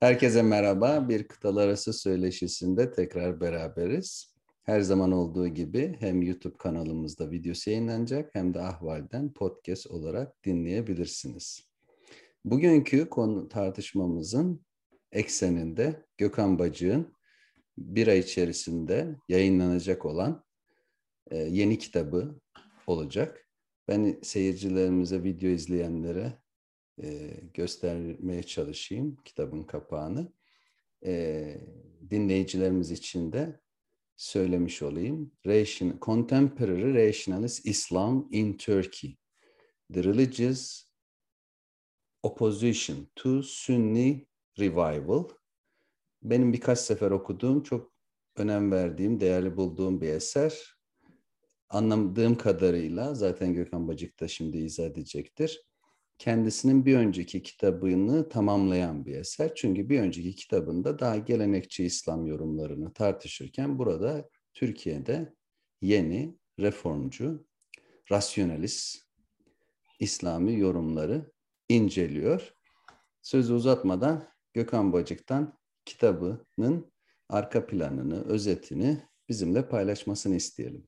Herkese merhaba. Bir kıtalar arası söyleşisinde tekrar beraberiz. Her zaman olduğu gibi hem YouTube kanalımızda videosu yayınlanacak hem de Ahval'den podcast olarak dinleyebilirsiniz. Bugünkü konu tartışmamızın ekseninde Gökhan Bacık'ın bir ay içerisinde yayınlanacak olan e, yeni kitabı olacak. Ben seyircilerimize, video izleyenlere e, göstermeye çalışayım kitabın kapağını. E, dinleyicilerimiz için de söylemiş olayım. Contemporary Rationalist Islam in Turkey. The Religious Opposition to Sunni Revival. Benim birkaç sefer okuduğum, çok önem verdiğim, değerli bulduğum bir eser. Anladığım kadarıyla zaten Gökhan Bacık da şimdi izah edecektir kendisinin bir önceki kitabını tamamlayan bir eser. Çünkü bir önceki kitabında daha gelenekçi İslam yorumlarını tartışırken burada Türkiye'de yeni, reformcu, rasyonalist İslami yorumları inceliyor. Sözü uzatmadan Gökhan Bacık'tan kitabının arka planını, özetini bizimle paylaşmasını isteyelim.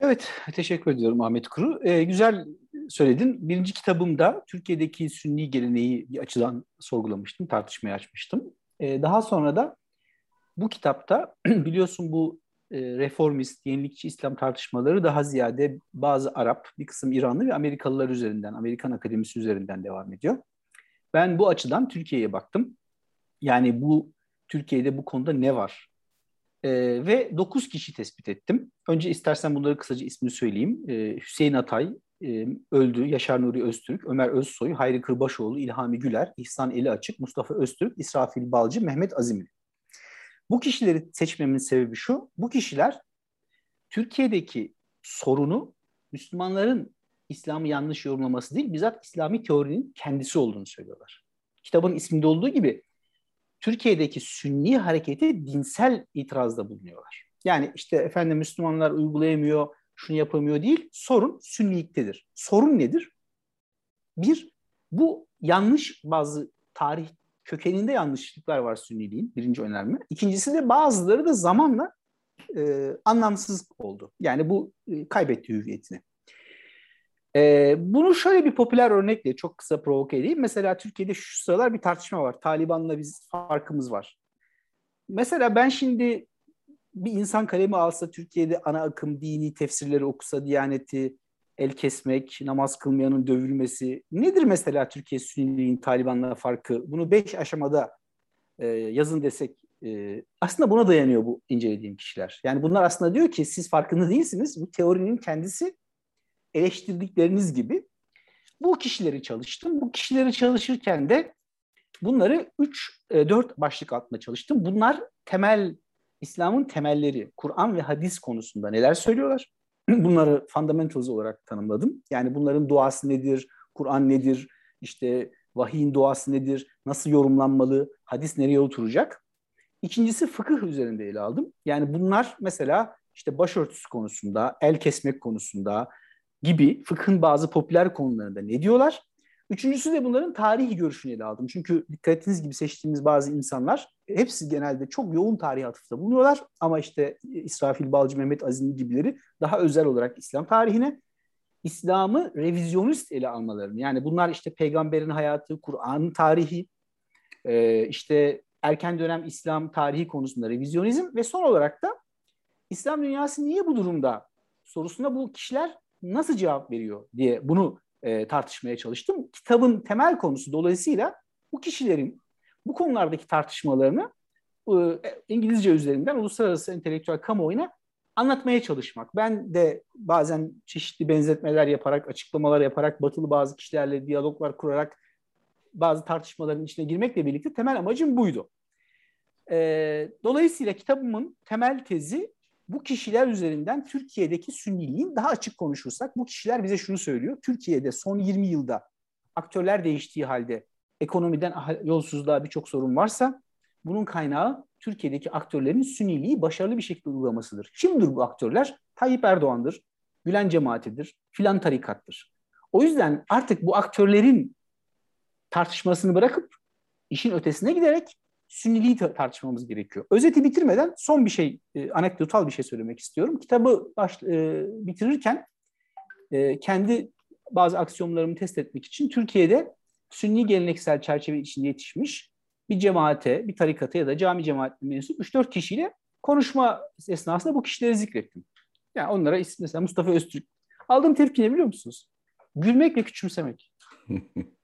Evet, teşekkür ediyorum Ahmet Kuru. Ee, güzel söyledin. Birinci kitabımda Türkiye'deki sünni geleneği bir açıdan sorgulamıştım, tartışmaya açmıştım. Ee, daha sonra da bu kitapta biliyorsun bu e, reformist, yenilikçi İslam tartışmaları daha ziyade bazı Arap, bir kısım İranlı ve Amerikalılar üzerinden, Amerikan Akademisi üzerinden devam ediyor. Ben bu açıdan Türkiye'ye baktım. Yani bu Türkiye'de bu konuda ne var? Ee, ve 9 kişi tespit ettim. Önce istersen bunları kısaca ismini söyleyeyim. Ee, Hüseyin Atay, öldü. Yaşar Nuri Öztürk, Ömer Özsoy, Hayri Kırbaşoğlu, İlhami Güler, İhsan Eli Açık, Mustafa Öztürk, İsrafil Balcı, Mehmet Azimli. Bu kişileri seçmemin sebebi şu, bu kişiler Türkiye'deki sorunu Müslümanların İslam'ı yanlış yorumlaması değil, bizzat İslami teorinin kendisi olduğunu söylüyorlar. Kitabın isminde olduğu gibi Türkiye'deki Sünni hareketi dinsel itirazda bulunuyorlar. Yani işte efendim Müslümanlar uygulayamıyor, şunu yapamıyor değil. Sorun sünniliktedir. Sorun nedir? Bir, bu yanlış bazı tarih kökeninde yanlışlıklar var sünniliğin. Birinci önerme. İkincisi de bazıları da zamanla e, anlamsız oldu. Yani bu e, kaybetti hüviyetini. E, bunu şöyle bir popüler örnekle çok kısa provoke edeyim. Mesela Türkiye'de şu sıralar bir tartışma var. Taliban'la biz farkımız var. Mesela ben şimdi bir insan kalemi alsa Türkiye'de ana akım dini tefsirleri okusa Diyaneti el kesmek, namaz kılmayanın dövülmesi nedir mesela Türkiye Sünniliğin Taliban'la farkı? Bunu beş aşamada e, yazın desek e, aslında buna dayanıyor bu incelediğim kişiler. Yani bunlar aslında diyor ki siz farkında değilsiniz. Bu teorinin kendisi eleştirdikleriniz gibi. Bu kişileri çalıştım. Bu kişileri çalışırken de bunları 3-4 e, başlık altında çalıştım. Bunlar temel İslam'ın temelleri, Kur'an ve hadis konusunda neler söylüyorlar? Bunları fundamentals olarak tanımladım. Yani bunların duası nedir, Kur'an nedir, işte vahiyin duası nedir, nasıl yorumlanmalı, hadis nereye oturacak? İkincisi fıkıh üzerinde ele aldım. Yani bunlar mesela işte başörtüsü konusunda, el kesmek konusunda gibi fıkhın bazı popüler konularında ne diyorlar? Üçüncüsü de bunların tarihi görüşünü ele aldım. Çünkü dikkat ettiğiniz gibi seçtiğimiz bazı insanlar hepsi genelde çok yoğun tarih atıfta bulunuyorlar. Ama işte İsrafil Balcı, Mehmet Azimli gibileri daha özel olarak İslam tarihine İslam'ı revizyonist ele almalarını. Yani bunlar işte peygamberin hayatı, Kur'an'ın tarihi, e, işte erken dönem İslam tarihi konusunda revizyonizm ve son olarak da İslam dünyası niye bu durumda sorusuna bu kişiler nasıl cevap veriyor diye bunu e, tartışmaya çalıştım. Kitabın temel konusu dolayısıyla bu kişilerin bu konulardaki tartışmalarını e, İngilizce üzerinden uluslararası entelektüel kamuoyuna anlatmaya çalışmak. Ben de bazen çeşitli benzetmeler yaparak, açıklamalar yaparak, batılı bazı kişilerle diyaloglar kurarak bazı tartışmaların içine girmekle birlikte temel amacım buydu. E, dolayısıyla kitabımın temel tezi bu kişiler üzerinden Türkiye'deki sünniliğin daha açık konuşursak bu kişiler bize şunu söylüyor. Türkiye'de son 20 yılda aktörler değiştiği halde ekonomiden yolsuzluğa birçok sorun varsa bunun kaynağı Türkiye'deki aktörlerin sünniliği başarılı bir şekilde uygulamasıdır. Kimdir bu aktörler? Tayyip Erdoğan'dır, Gülen cemaatidir, filan tarikattır. O yüzden artık bu aktörlerin tartışmasını bırakıp işin ötesine giderek Sünniliği tartışmamız gerekiyor. Özeti bitirmeden son bir şey, e, anekdotal bir şey söylemek istiyorum. Kitabı baş, e, bitirirken e, kendi bazı aksiyonlarımı test etmek için Türkiye'de Sünni geleneksel çerçeve içinde yetişmiş bir cemaate, bir tarikata ya da cami cemaatine mensup 3-4 kişiyle konuşma esnasında bu kişileri zikrettim. Yani onlara isim mesela Mustafa Öztürk. Aldığım tepki ne biliyor musunuz? Gülmek ve küçümsemek.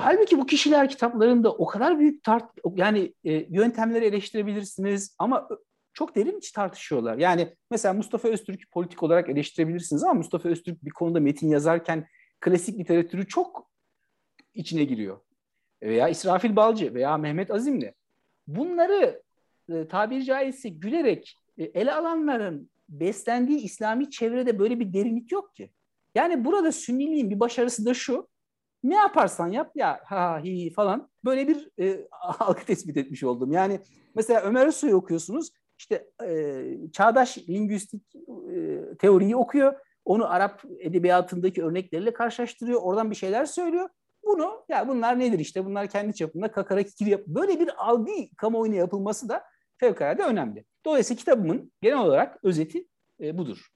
Halbuki bu kişiler kitaplarında o kadar büyük tart yani e, yöntemleri eleştirebilirsiniz ama çok derin iç tartışıyorlar. Yani mesela Mustafa Öztürk politik olarak eleştirebilirsiniz ama Mustafa Öztürk bir konuda metin yazarken klasik literatürü çok içine giriyor. Veya İsrafil Balcı veya Mehmet Azimli. Bunları e, tabiri caizse gülerek e, ele alanların beslendiği İslami çevrede böyle bir derinlik yok ki. Yani burada Sünniliğin bir başarısı da şu. Ne yaparsan yap ya ha hi falan böyle bir e, algı tespit etmiş oldum. Yani mesela Ömer Özsoy'u okuyorsunuz işte e, çağdaş lingüistik e, teoriyi okuyor. Onu Arap edebiyatındaki örnekleriyle karşılaştırıyor. Oradan bir şeyler söylüyor. Bunu ya bunlar nedir işte bunlar kendi çapında kakara kikiri yap. Böyle bir algı kamuoyuna yapılması da fevkalade önemli. Dolayısıyla kitabımın genel olarak özeti e, budur.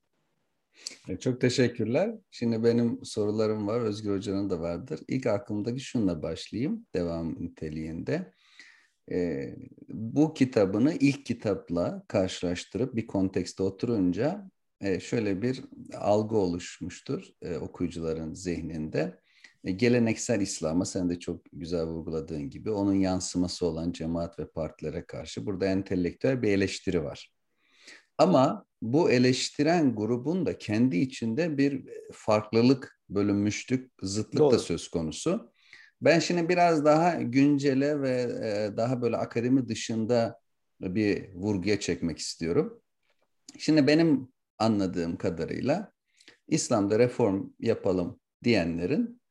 E, çok teşekkürler. Şimdi benim sorularım var. Özgür Hoca'nın da vardır. İlk aklımdaki şunla başlayayım. Devam niteliğinde. Ee, bu kitabını ilk kitapla karşılaştırıp bir kontekste oturunca e, şöyle bir algı oluşmuştur e, okuyucuların zihninde. E, geleneksel İslam'a sen de çok güzel vurguladığın gibi onun yansıması olan cemaat ve partilere karşı burada entelektüel bir eleştiri var. Ama bu eleştiren grubun da kendi içinde bir farklılık, bölünmüşlük, zıtlık Doğru. da söz konusu. Ben şimdi biraz daha güncele ve e, daha böyle akademi dışında bir vurguya çekmek istiyorum. Şimdi benim anladığım kadarıyla İslam'da reform yapalım diyenlerin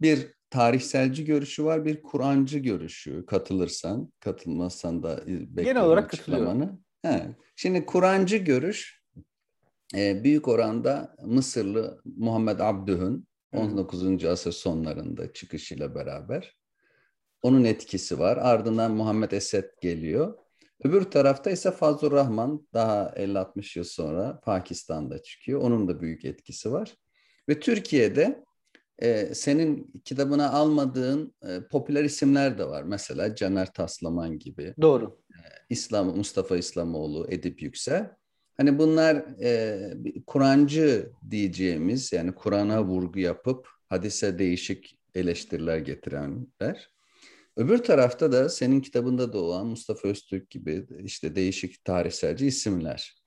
bir tarihselci görüşü var, bir Kur'ancı görüşü. Katılırsan, katılmazsan da Genel olarak katılıyorum. He. Şimdi Kur'ancı görüş e, büyük oranda Mısırlı Muhammed Abdüh'ün 19. asır sonlarında çıkışıyla beraber onun etkisi var. Ardından Muhammed Esed geliyor. Öbür tarafta ise Fazlur Rahman daha 50-60 yıl sonra Pakistan'da çıkıyor. Onun da büyük etkisi var. Ve Türkiye'de e, senin kitabına almadığın e, popüler isimler de var. Mesela Caner Taslaman gibi. Doğru. İslam Mustafa İslamoğlu, Edip Yüksel. Hani bunlar e, Kur'ancı diyeceğimiz yani Kur'an'a vurgu yapıp hadise değişik eleştiriler getirenler. Öbür tarafta da senin kitabında da olan Mustafa Öztürk gibi işte değişik tarihselci isimler.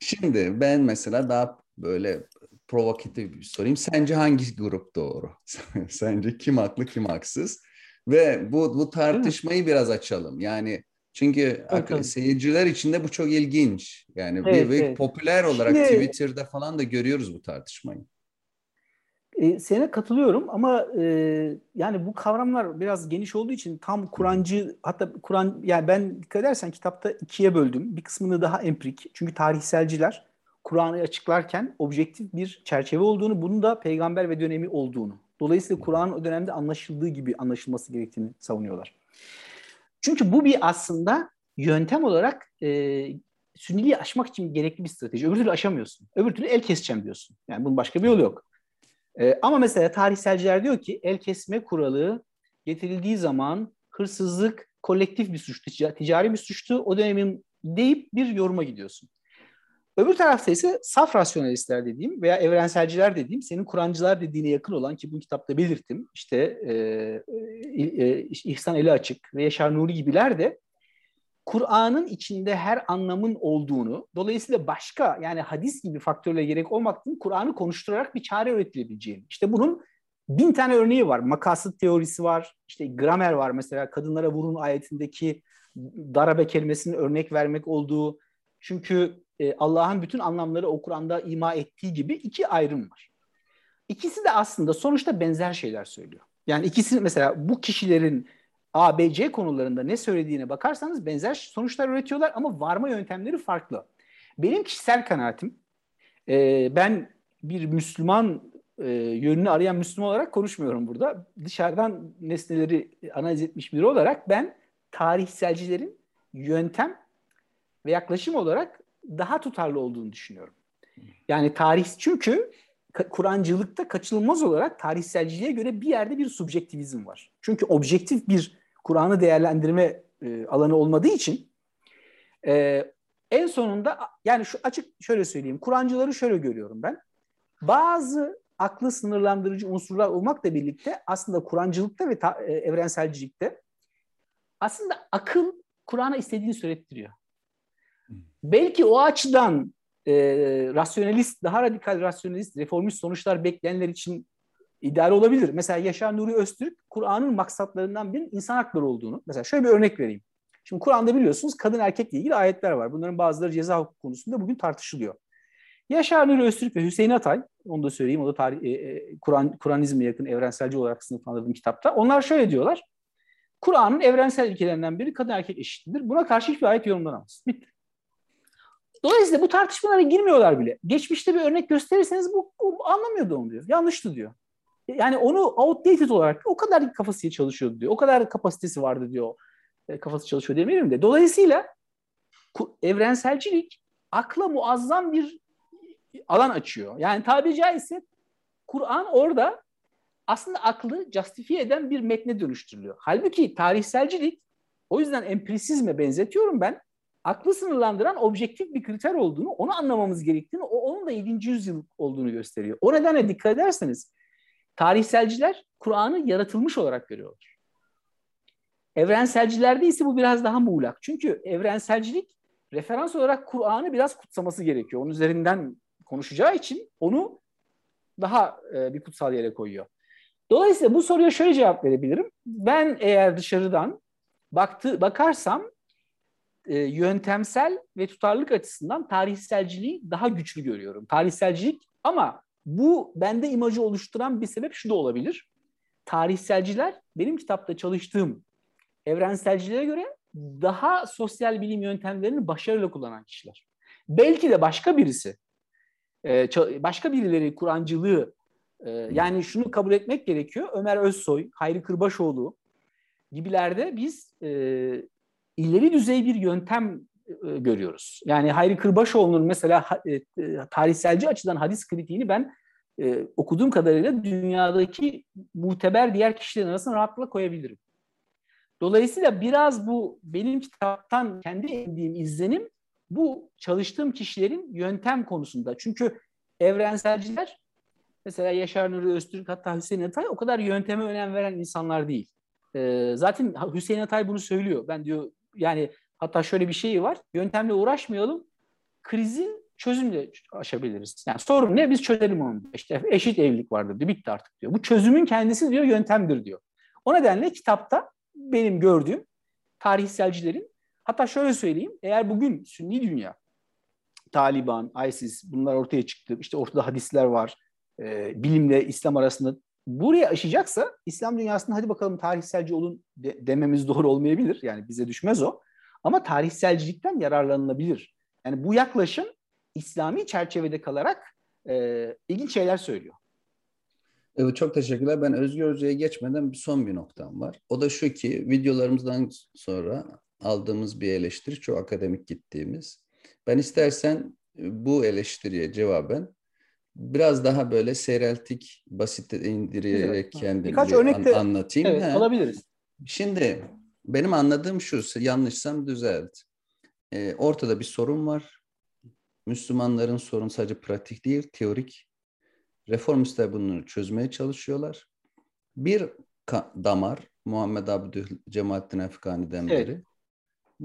Şimdi ben mesela daha böyle provokatif bir sorayım. Sence hangi grup doğru? Sence kim haklı kim haksız? Ve bu bu tartışmayı biraz açalım. Yani çünkü Bakalım. seyirciler için de bu çok ilginç. Yani evet, bir, evet. popüler olarak Şimdi, Twitter'da falan da görüyoruz bu tartışmayı. E, sana katılıyorum ama e, yani bu kavramlar biraz geniş olduğu için tam Kur'ancı hatta Kur'an yani ben dikkat edersen kitapta ikiye böldüm. Bir kısmını daha empirik. Çünkü tarihselciler Kur'an'ı açıklarken objektif bir çerçeve olduğunu, bunun da peygamber ve dönemi olduğunu. Dolayısıyla Kur'an'ın o dönemde anlaşıldığı gibi anlaşılması gerektiğini savunuyorlar. Çünkü bu bir aslında yöntem olarak e, sünniliği aşmak için gerekli bir strateji. Öbür türlü aşamıyorsun. Öbür türlü el keseceğim diyorsun. Yani bunun başka bir yolu yok. E, ama mesela tarihselciler diyor ki el kesme kuralı getirildiği zaman hırsızlık kolektif bir suçtu, ticari bir suçtu. O dönemin deyip bir yoruma gidiyorsun. Öbür tarafta ise saf rasyonalistler dediğim veya evrenselciler dediğim senin Kur'ancılar dediğine yakın olan ki bu kitapta belirttim işte e, e, İhsan Eli Açık ve Yaşar Nuri gibiler de Kur'an'ın içinde her anlamın olduğunu, dolayısıyla başka yani hadis gibi faktörle gerek olmaksızın Kur'an'ı konuşturarak bir çare üretilebileceğini. İşte bunun bin tane örneği var. Makasıt teorisi var, işte gramer var mesela kadınlara vurun ayetindeki darabe kelimesinin örnek vermek olduğu. Çünkü e, Allah'ın bütün anlamları o Kur'an'da ima ettiği gibi iki ayrım var. İkisi de aslında sonuçta benzer şeyler söylüyor. Yani ikisi mesela bu kişilerin A, B, C konularında ne söylediğine bakarsanız benzer sonuçlar üretiyorlar ama varma yöntemleri farklı. Benim kişisel kanaatim, e, ben bir Müslüman e, yönünü arayan Müslüman olarak konuşmuyorum burada. Dışarıdan nesneleri analiz etmiş biri olarak ben tarihselcilerin yöntem ve yaklaşım olarak daha tutarlı olduğunu düşünüyorum. Yani tarih çünkü Kur'ancılıkta kaçınılmaz olarak tarihselciliğe göre bir yerde bir subjektivizm var. Çünkü objektif bir Kur'an'ı değerlendirme e, alanı olmadığı için e, en sonunda yani şu açık şöyle söyleyeyim. Kur'ancıları şöyle görüyorum ben. Bazı aklı sınırlandırıcı unsurlar olmakla birlikte aslında Kur'ancılıkta ve ta, e, evrenselcilikte aslında akıl Kur'an'a istediğini söylettiriyor. Belki o açıdan e, rasyonalist, daha radikal rasyonalist, reformist sonuçlar bekleyenler için ideal olabilir. Mesela Yaşar Nuri Öztürk, Kur'an'ın maksatlarından birinin insan hakları olduğunu. Mesela şöyle bir örnek vereyim. Şimdi Kur'an'da biliyorsunuz kadın erkekle ilgili ayetler var. Bunların bazıları ceza hukuku konusunda bugün tartışılıyor. Yaşar Nuri Öztürk ve Hüseyin Atay, onu da söyleyeyim, o da tarih, e, e, Kur'an, Kur'anizme yakın evrenselci olarak sınıflandırdığım kitapta. Onlar şöyle diyorlar. Kur'an'ın evrensel ilkelerinden biri kadın erkek eşitliğidir. Buna karşı hiçbir ayet yorumlanamaz. Bitti. Dolayısıyla bu tartışmalara girmiyorlar bile. Geçmişte bir örnek gösterirseniz bu, bu anlamıyordu onu diyor. Yanlıştı diyor. Yani onu outdated olarak o kadar kafası çalışıyordu diyor. O kadar kapasitesi vardı diyor. E, kafası çalışıyor demeyelim de. Dolayısıyla evrenselcilik akla muazzam bir alan açıyor. Yani tabiri caizse Kur'an orada aslında aklı justifiye eden bir metne dönüştürülüyor. Halbuki tarihselcilik o yüzden empirisizme benzetiyorum ben. Aklı sınırlandıran objektif bir kriter olduğunu, onu anlamamız gerektiğini, o onun da 7. yüzyıl olduğunu gösteriyor. O nedenle dikkat ederseniz tarihselciler Kur'an'ı yaratılmış olarak görüyorlar. Evrenselcilerde ise bu biraz daha muğlak. Çünkü evrenselcilik referans olarak Kur'an'ı biraz kutsaması gerekiyor. Onun üzerinden konuşacağı için onu daha e, bir kutsal yere koyuyor. Dolayısıyla bu soruya şöyle cevap verebilirim. Ben eğer dışarıdan baktı, bakarsam e, yöntemsel ve tutarlılık açısından tarihselciliği daha güçlü görüyorum. Tarihselcilik ama bu bende imajı oluşturan bir sebep şu da olabilir. Tarihselciler benim kitapta çalıştığım evrenselcilere göre daha sosyal bilim yöntemlerini başarıyla kullanan kişiler. Belki de başka birisi, e, başka birileri Kur'ancılığı, e, yani şunu kabul etmek gerekiyor. Ömer Özsoy, Hayri Kırbaşoğlu gibilerde biz e, ileri düzey bir yöntem görüyoruz. Yani Hayri Kırbaşoğlu'nun mesela tarihselci açıdan hadis kritiğini ben okuduğum kadarıyla dünyadaki muteber diğer kişilerin arasına rahatlıkla koyabilirim. Dolayısıyla biraz bu benim kitaptan kendi edindiğim izlenim bu çalıştığım kişilerin yöntem konusunda. Çünkü evrenselciler mesela Yaşar Nuri Öztürk hatta Hüseyin Atay o kadar yönteme önem veren insanlar değil. Ee, zaten Hüseyin Atay bunu söylüyor. Ben diyor yani hatta şöyle bir şey var. Yöntemle uğraşmayalım. Krizin çözümle aşabiliriz. Yani sorun ne? Biz çözelim onu. İşte eşit evlilik vardır diyor. Bitti artık diyor. Bu çözümün kendisi diyor yöntemdir diyor. O nedenle kitapta benim gördüğüm tarihselcilerin hatta şöyle söyleyeyim eğer bugün Sünni dünya Taliban, ISIS bunlar ortaya çıktı. İşte ortada hadisler var. E, bilimle İslam arasında buraya aşacaksa İslam dünyasında hadi bakalım tarihselci olun de, dememiz doğru olmayabilir. Yani bize düşmez o. Ama tarihselcilikten yararlanılabilir. Yani bu yaklaşım İslami çerçevede kalarak e, ilginç şeyler söylüyor. Evet, çok teşekkürler. Ben Özgür Hoca'ya geçmeden bir son bir noktam var. O da şu ki videolarımızdan sonra aldığımız bir eleştiri, çok akademik gittiğimiz. Ben istersen bu eleştiriye cevaben biraz daha böyle seyreltik, basit indirerek kendimi Birkaç örnek de, an, anlatayım. Evet, ha. alabiliriz. Şimdi benim anladığım şu, yanlışsam düzelt. Ee, ortada bir sorun var. Müslümanların sorun sadece pratik değil, teorik Reformistler bunu çözmeye çalışıyorlar. Bir damar Muhammed Abdül Cemalettin Efkani'den evet. biri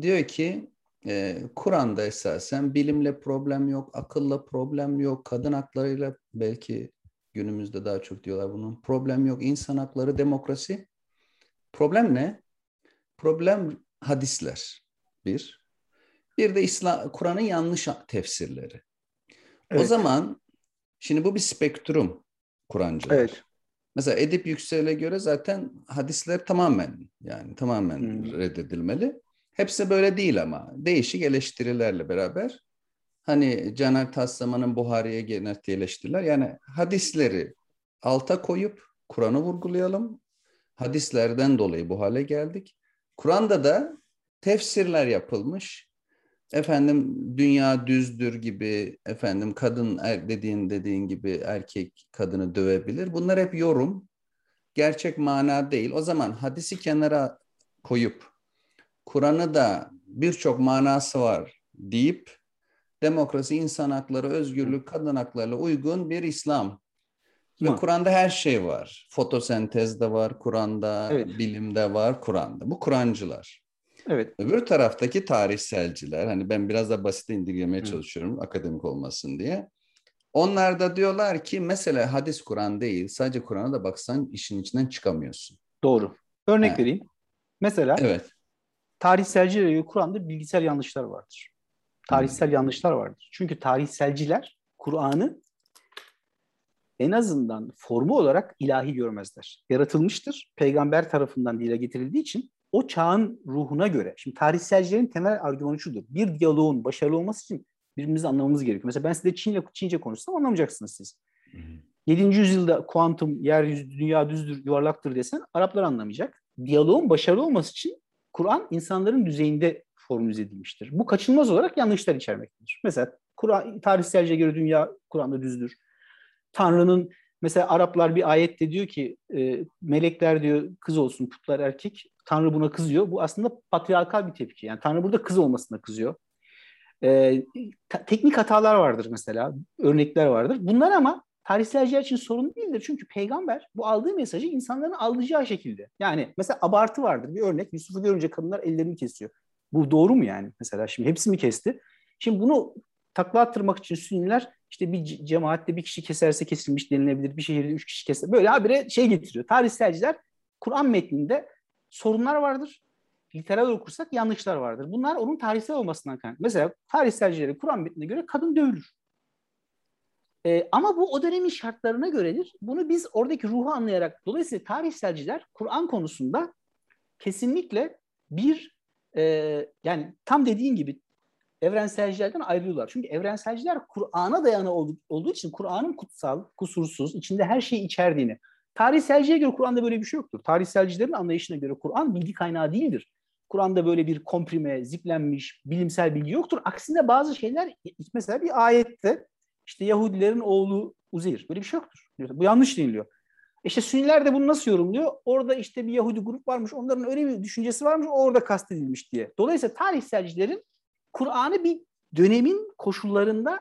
diyor ki e, Kur'an'da esasen bilimle problem yok, akılla problem yok, kadın haklarıyla belki günümüzde daha çok diyorlar bunun problem yok, insan hakları, demokrasi. Problem ne? Problem hadisler bir. Bir de İslam Kur'an'ın yanlış tefsirleri. Evet. O zaman Şimdi bu bir spektrum Kur'ancılar. Evet. Mesela Edip Yüksel'e göre zaten hadisler tamamen yani tamamen hmm. reddedilmeli. Hepsi böyle değil ama değişik eleştirilerle beraber hani Caner Taslaman'ın Buhari'ye genelttiği eleştiriler yani hadisleri alta koyup Kur'an'ı vurgulayalım. Hadislerden dolayı bu hale geldik. Kur'an'da da tefsirler yapılmış. Efendim dünya düzdür gibi, efendim kadın er, dediğin dediğin gibi erkek kadını dövebilir. Bunlar hep yorum. Gerçek mana değil. O zaman hadisi kenara koyup Kur'an'ı da birçok manası var deyip demokrasi, insan hakları, özgürlük, kadın haklarıyla uygun bir İslam. Ve Kur'an'da her şey var. Fotosentez de var Kur'an'da, evet. bilimde var Kur'an'da. Bu Kur'ancılar. Evet. Öbür taraftaki tarihselciler, hani ben biraz da basit indirgemeye çalışıyorum Hı. akademik olmasın diye. Onlar da diyorlar ki mesela hadis Kur'an değil, sadece Kur'an'a da baksan işin içinden çıkamıyorsun. Doğru. Örnek yani. vereyim. Mesela evet. Tarihselciler Kur'an'da bilgisayar yanlışlar vardır. Tarihsel Hı. yanlışlar vardır. Çünkü tarihselciler Kur'an'ı en azından formu olarak ilahi görmezler. Yaratılmıştır. Peygamber tarafından dile getirildiği için o çağın ruhuna göre. Şimdi tarihselcilerin temel argümanı şudur. Bir diyaloğun başarılı olması için birbirimizi anlamamız gerekiyor. Mesela ben size Çince, Çince konuşsam anlamayacaksınız siz. Hı hı. 7. yüzyılda kuantum, yeryüzü, dünya düzdür, yuvarlaktır desen Araplar anlamayacak. Diyaloğun başarılı olması için Kur'an insanların düzeyinde formüle edilmiştir. Bu kaçınılmaz olarak yanlışlar içermektedir. Mesela Kur'an tarihselce göre dünya Kur'an'da düzdür. Tanrı'nın mesela Araplar bir ayette diyor ki e, melekler diyor kız olsun putlar erkek. Tanrı buna kızıyor. Bu aslında patriarkal bir tepki. Yani Tanrı burada kız olmasına kızıyor. E, teknik hatalar vardır mesela. Örnekler vardır. Bunlar ama tarihselciler için sorun değildir. Çünkü peygamber bu aldığı mesajı insanların algılayacağı şekilde. Yani mesela abartı vardır. Bir örnek Yusuf'u görünce kadınlar ellerini kesiyor. Bu doğru mu yani? Mesela şimdi hepsi mi kesti? Şimdi bunu takla attırmak için Sünniler işte bir cemaatte bir kişi keserse kesilmiş denilebilir. Bir şehirde üç kişi keser. Böyle habire şey getiriyor. Tarihselciler Kur'an metninde sorunlar vardır. Literal okursak yanlışlar vardır. Bunlar onun tarihsel olmasından kaynaklı. Mesela tarihselcilerin Kur'an metnine göre kadın dövülür. Ee, ama bu o dönemin şartlarına göredir. Bunu biz oradaki ruhu anlayarak, dolayısıyla tarihselciler Kur'an konusunda kesinlikle bir e, yani tam dediğin gibi evrenselcilerden ayrılıyorlar. Çünkü evrenselciler Kur'an'a dayanı olduğu, olduğu için Kur'an'ın kutsal, kusursuz, içinde her şeyi içerdiğini. Tarihselciye göre Kur'an'da böyle bir şey yoktur. Tarihselcilerin anlayışına göre Kur'an bilgi kaynağı değildir. Kur'an'da böyle bir komprime, ziplenmiş bilimsel bilgi yoktur. Aksine bazı şeyler mesela bir ayette işte Yahudilerin oğlu Uzeyr böyle bir şey yoktur. Bu yanlış deniliyor. İşte Sünniler de bunu nasıl yorumluyor? Orada işte bir Yahudi grup varmış, onların öyle bir düşüncesi varmış, orada kastedilmiş diye. Dolayısıyla tarihselcilerin Kur'an'ı bir dönemin koşullarında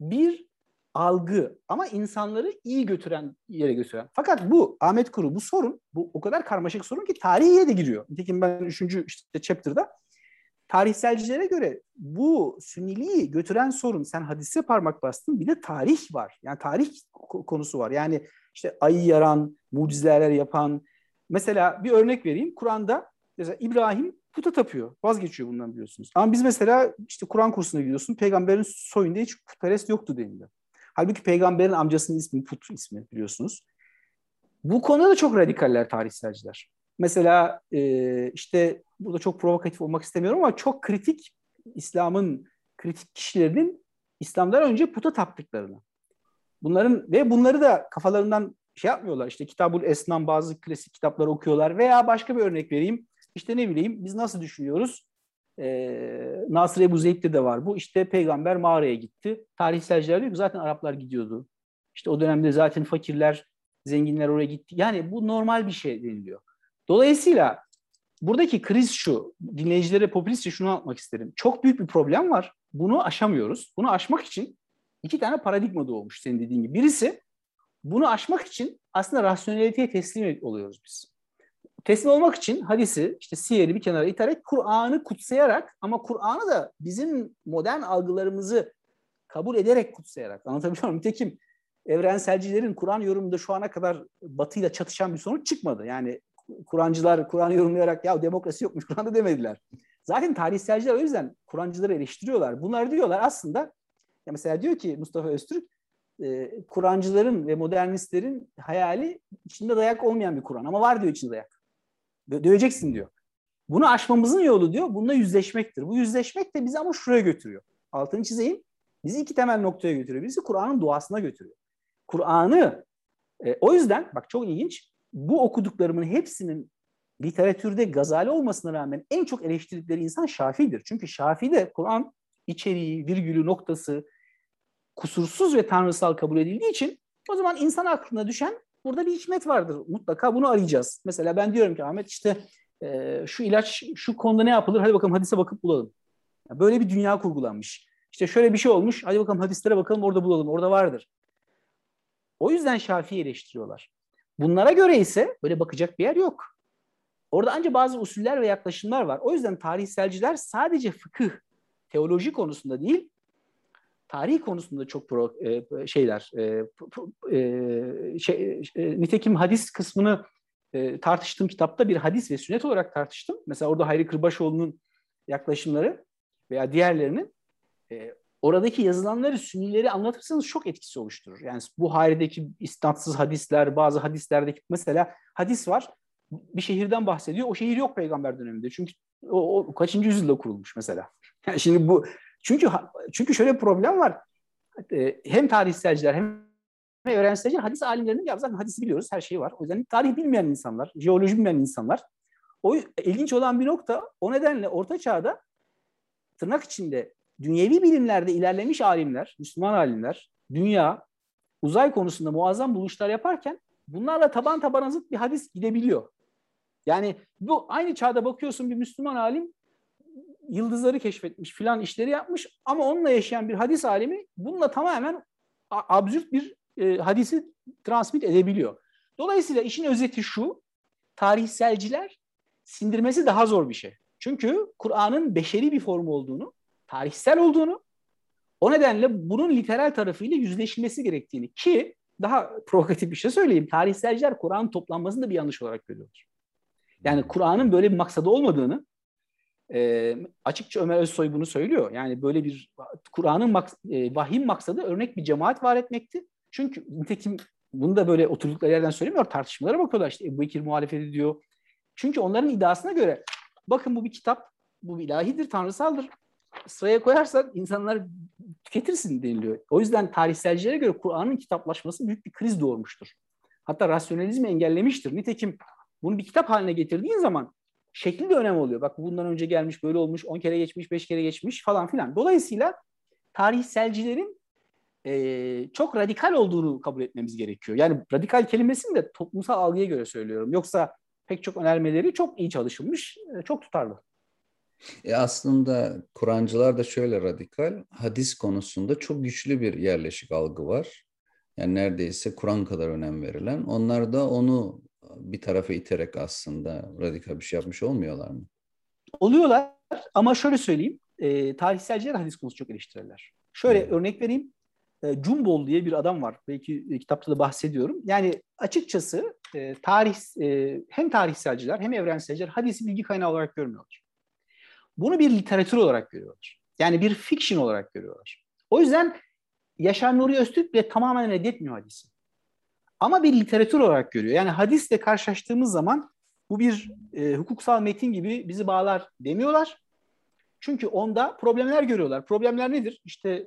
bir algı ama insanları iyi götüren yere götüren. Fakat bu Ahmet Kuru bu sorun, bu o kadar karmaşık sorun ki tarihiye de giriyor. Nitekim ben üçüncü işte chapter'da tarihselcilere göre bu sünniliği götüren sorun sen hadise parmak bastın bir de tarih var. Yani tarih konusu var. Yani işte ayı yaran, mucizeler yapan. Mesela bir örnek vereyim. Kur'an'da mesela İbrahim puta tapıyor. Vazgeçiyor bundan biliyorsunuz. Ama biz mesela işte Kur'an kursuna gidiyorsun. Peygamberin soyunda hiç putperest yoktu deniliyor. Halbuki peygamberin amcasının ismi put ismi biliyorsunuz. Bu konuda da çok radikaller tarihselciler. Mesela işte burada çok provokatif olmak istemiyorum ama çok kritik İslam'ın kritik kişilerinin İslam'dan önce puta taptıklarını. Bunların ve bunları da kafalarından şey yapmıyorlar. İşte Kitabul Esnam bazı klasik kitapları okuyorlar veya başka bir örnek vereyim. İşte ne bileyim biz nasıl düşünüyoruz? Ee, Nasır Ebu Zeyd'de de var bu. İşte peygamber mağaraya gitti. Tarihselciler diyor ki zaten Araplar gidiyordu. İşte o dönemde zaten fakirler, zenginler oraya gitti. Yani bu normal bir şey deniliyor. Dolayısıyla buradaki kriz şu. Dinleyicilere popülistçe şunu anlatmak isterim. Çok büyük bir problem var. Bunu aşamıyoruz. Bunu aşmak için iki tane paradigma doğmuş senin dediğin gibi. Birisi bunu aşmak için aslında rasyoneliteye teslim oluyoruz biz. Teslim olmak için hadisi, işte siyeri bir kenara iterek Kur'an'ı kutsayarak ama Kur'an'ı da bizim modern algılarımızı kabul ederek kutsayarak. Anlatabiliyor muyum? Nitekim evrenselcilerin Kur'an yorumunda şu ana kadar batıyla çatışan bir sonuç çıkmadı. Yani Kur'ancılar Kur'an yorumlayarak ya demokrasi yokmuş Kur'an'da demediler. Zaten tarihselciler o yüzden Kur'ancıları eleştiriyorlar. Bunlar diyorlar aslında ya mesela diyor ki Mustafa Öztürk e, Kur'ancıların ve modernistlerin hayali içinde dayak olmayan bir Kur'an ama var diyor içinde dayak. Döveceksin diyor. Bunu aşmamızın yolu diyor bununla yüzleşmektir. Bu yüzleşmek de bizi ama şuraya götürüyor. Altını çizeyim. Bizi iki temel noktaya götürüyor. Bizi Kur'an'ın duasına götürüyor. Kur'an'ı E, o yüzden bak çok ilginç bu okuduklarımın hepsinin literatürde gazali olmasına rağmen en çok eleştirdikleri insan Şafii'dir. Çünkü Şafii'de Kur'an içeriği, virgülü, noktası kusursuz ve tanrısal kabul edildiği için o zaman insan aklına düşen burada bir hikmet vardır. Mutlaka bunu arayacağız. Mesela ben diyorum ki Ahmet işte e, şu ilaç şu konuda ne yapılır? Hadi bakalım hadise bakıp bulalım. Böyle bir dünya kurgulanmış. İşte şöyle bir şey olmuş. Hadi bakalım hadislere bakalım orada bulalım. Orada vardır. O yüzden Şafii eleştiriyorlar. Bunlara göre ise böyle bakacak bir yer yok. Orada ancak bazı usuller ve yaklaşımlar var. O yüzden tarihselciler sadece fıkıh, teoloji konusunda değil, tarih konusunda çok pro, e, şeyler, e, e, şey, e, nitekim hadis kısmını e, tartıştığım kitapta bir hadis ve sünnet olarak tartıştım. Mesela orada Hayri Kırbaşoğlu'nun yaklaşımları veya diğerlerinin e, oradaki yazılanları, sünnileri anlatırsanız çok etkisi oluşturur. Yani bu Hayri'deki istatsız hadisler, bazı hadislerdeki mesela hadis var bir şehirden bahsediyor. O şehir yok peygamber döneminde. Çünkü o, o kaçıncı yüzyılda kurulmuş mesela. Yani şimdi bu çünkü çünkü şöyle bir problem var. E, hem tarihselciler hem öğrenciler hadis alimlerinin ya zaten hadisi biliyoruz her şeyi var. O yüzden tarih bilmeyen insanlar, jeoloji bilmeyen insanlar. O ilginç olan bir nokta o nedenle orta çağda tırnak içinde dünyevi bilimlerde ilerlemiş alimler, Müslüman alimler, dünya, uzay konusunda muazzam buluşlar yaparken bunlarla taban tabana zıt bir hadis gidebiliyor. Yani bu aynı çağda bakıyorsun bir Müslüman alim yıldızları keşfetmiş filan işleri yapmış ama onunla yaşayan bir hadis alimi bununla tamamen absürt bir e, hadisi transmit edebiliyor. Dolayısıyla işin özeti şu, tarihselciler sindirmesi daha zor bir şey. Çünkü Kur'an'ın beşeri bir form olduğunu, tarihsel olduğunu, o nedenle bunun literal tarafıyla yüzleşilmesi gerektiğini ki daha provokatif bir şey söyleyeyim. Tarihselciler Kur'an'ın toplanmasını da bir yanlış olarak görüyorlar. Yani Kur'an'ın böyle bir maksadı olmadığını e, açıkça Ömer Özsoy bunu söylüyor. Yani böyle bir Kur'an'ın maks- e, vahim maksadı örnek bir cemaat var etmekti. Çünkü nitekim bunu da böyle oturdukları yerden söylemiyor. Tartışmalara bakıyorlar işte Ebu Bekir muhalefet ediyor. Çünkü onların iddiasına göre bakın bu bir kitap, bu bir ilahidir, tanrısaldır. Sıraya koyarsak insanlar tüketirsin deniliyor. O yüzden tarihselcilere göre Kur'an'ın kitaplaşması büyük bir kriz doğurmuştur. Hatta rasyonalizmi engellemiştir. Nitekim bunu bir kitap haline getirdiğin zaman şekli de önem oluyor. Bak bundan önce gelmiş, böyle olmuş, 10 kere geçmiş, 5 kere geçmiş falan filan. Dolayısıyla tarihselcilerin e, çok radikal olduğunu kabul etmemiz gerekiyor. Yani radikal kelimesini de toplumsal algıya göre söylüyorum. Yoksa pek çok önermeleri çok iyi çalışılmış, e, çok tutarlı. E aslında Kur'ancılar da şöyle radikal, hadis konusunda çok güçlü bir yerleşik algı var. Yani neredeyse Kur'an kadar önem verilen. Onlar da onu bir tarafa iterek aslında radikal bir şey yapmış olmuyorlar mı? Oluyorlar ama şöyle söyleyeyim. E, tarihselciler hadis konusu çok eleştirirler. Şöyle hmm. örnek vereyim. E, Cumbol diye bir adam var. Belki e, kitapta da bahsediyorum. Yani açıkçası e, tarih e, hem tarihselciler hem evrenselciler hadisi bilgi kaynağı olarak görmüyorlar. Bunu bir literatür olarak görüyorlar. Yani bir fiction olarak görüyorlar. O yüzden Yaşar Nuri Öztürk bile tamamen reddetmiyor hadisi. Ama bir literatür olarak görüyor. Yani hadisle karşılaştığımız zaman bu bir e, hukuksal metin gibi bizi bağlar demiyorlar. Çünkü onda problemler görüyorlar. Problemler nedir? İşte e,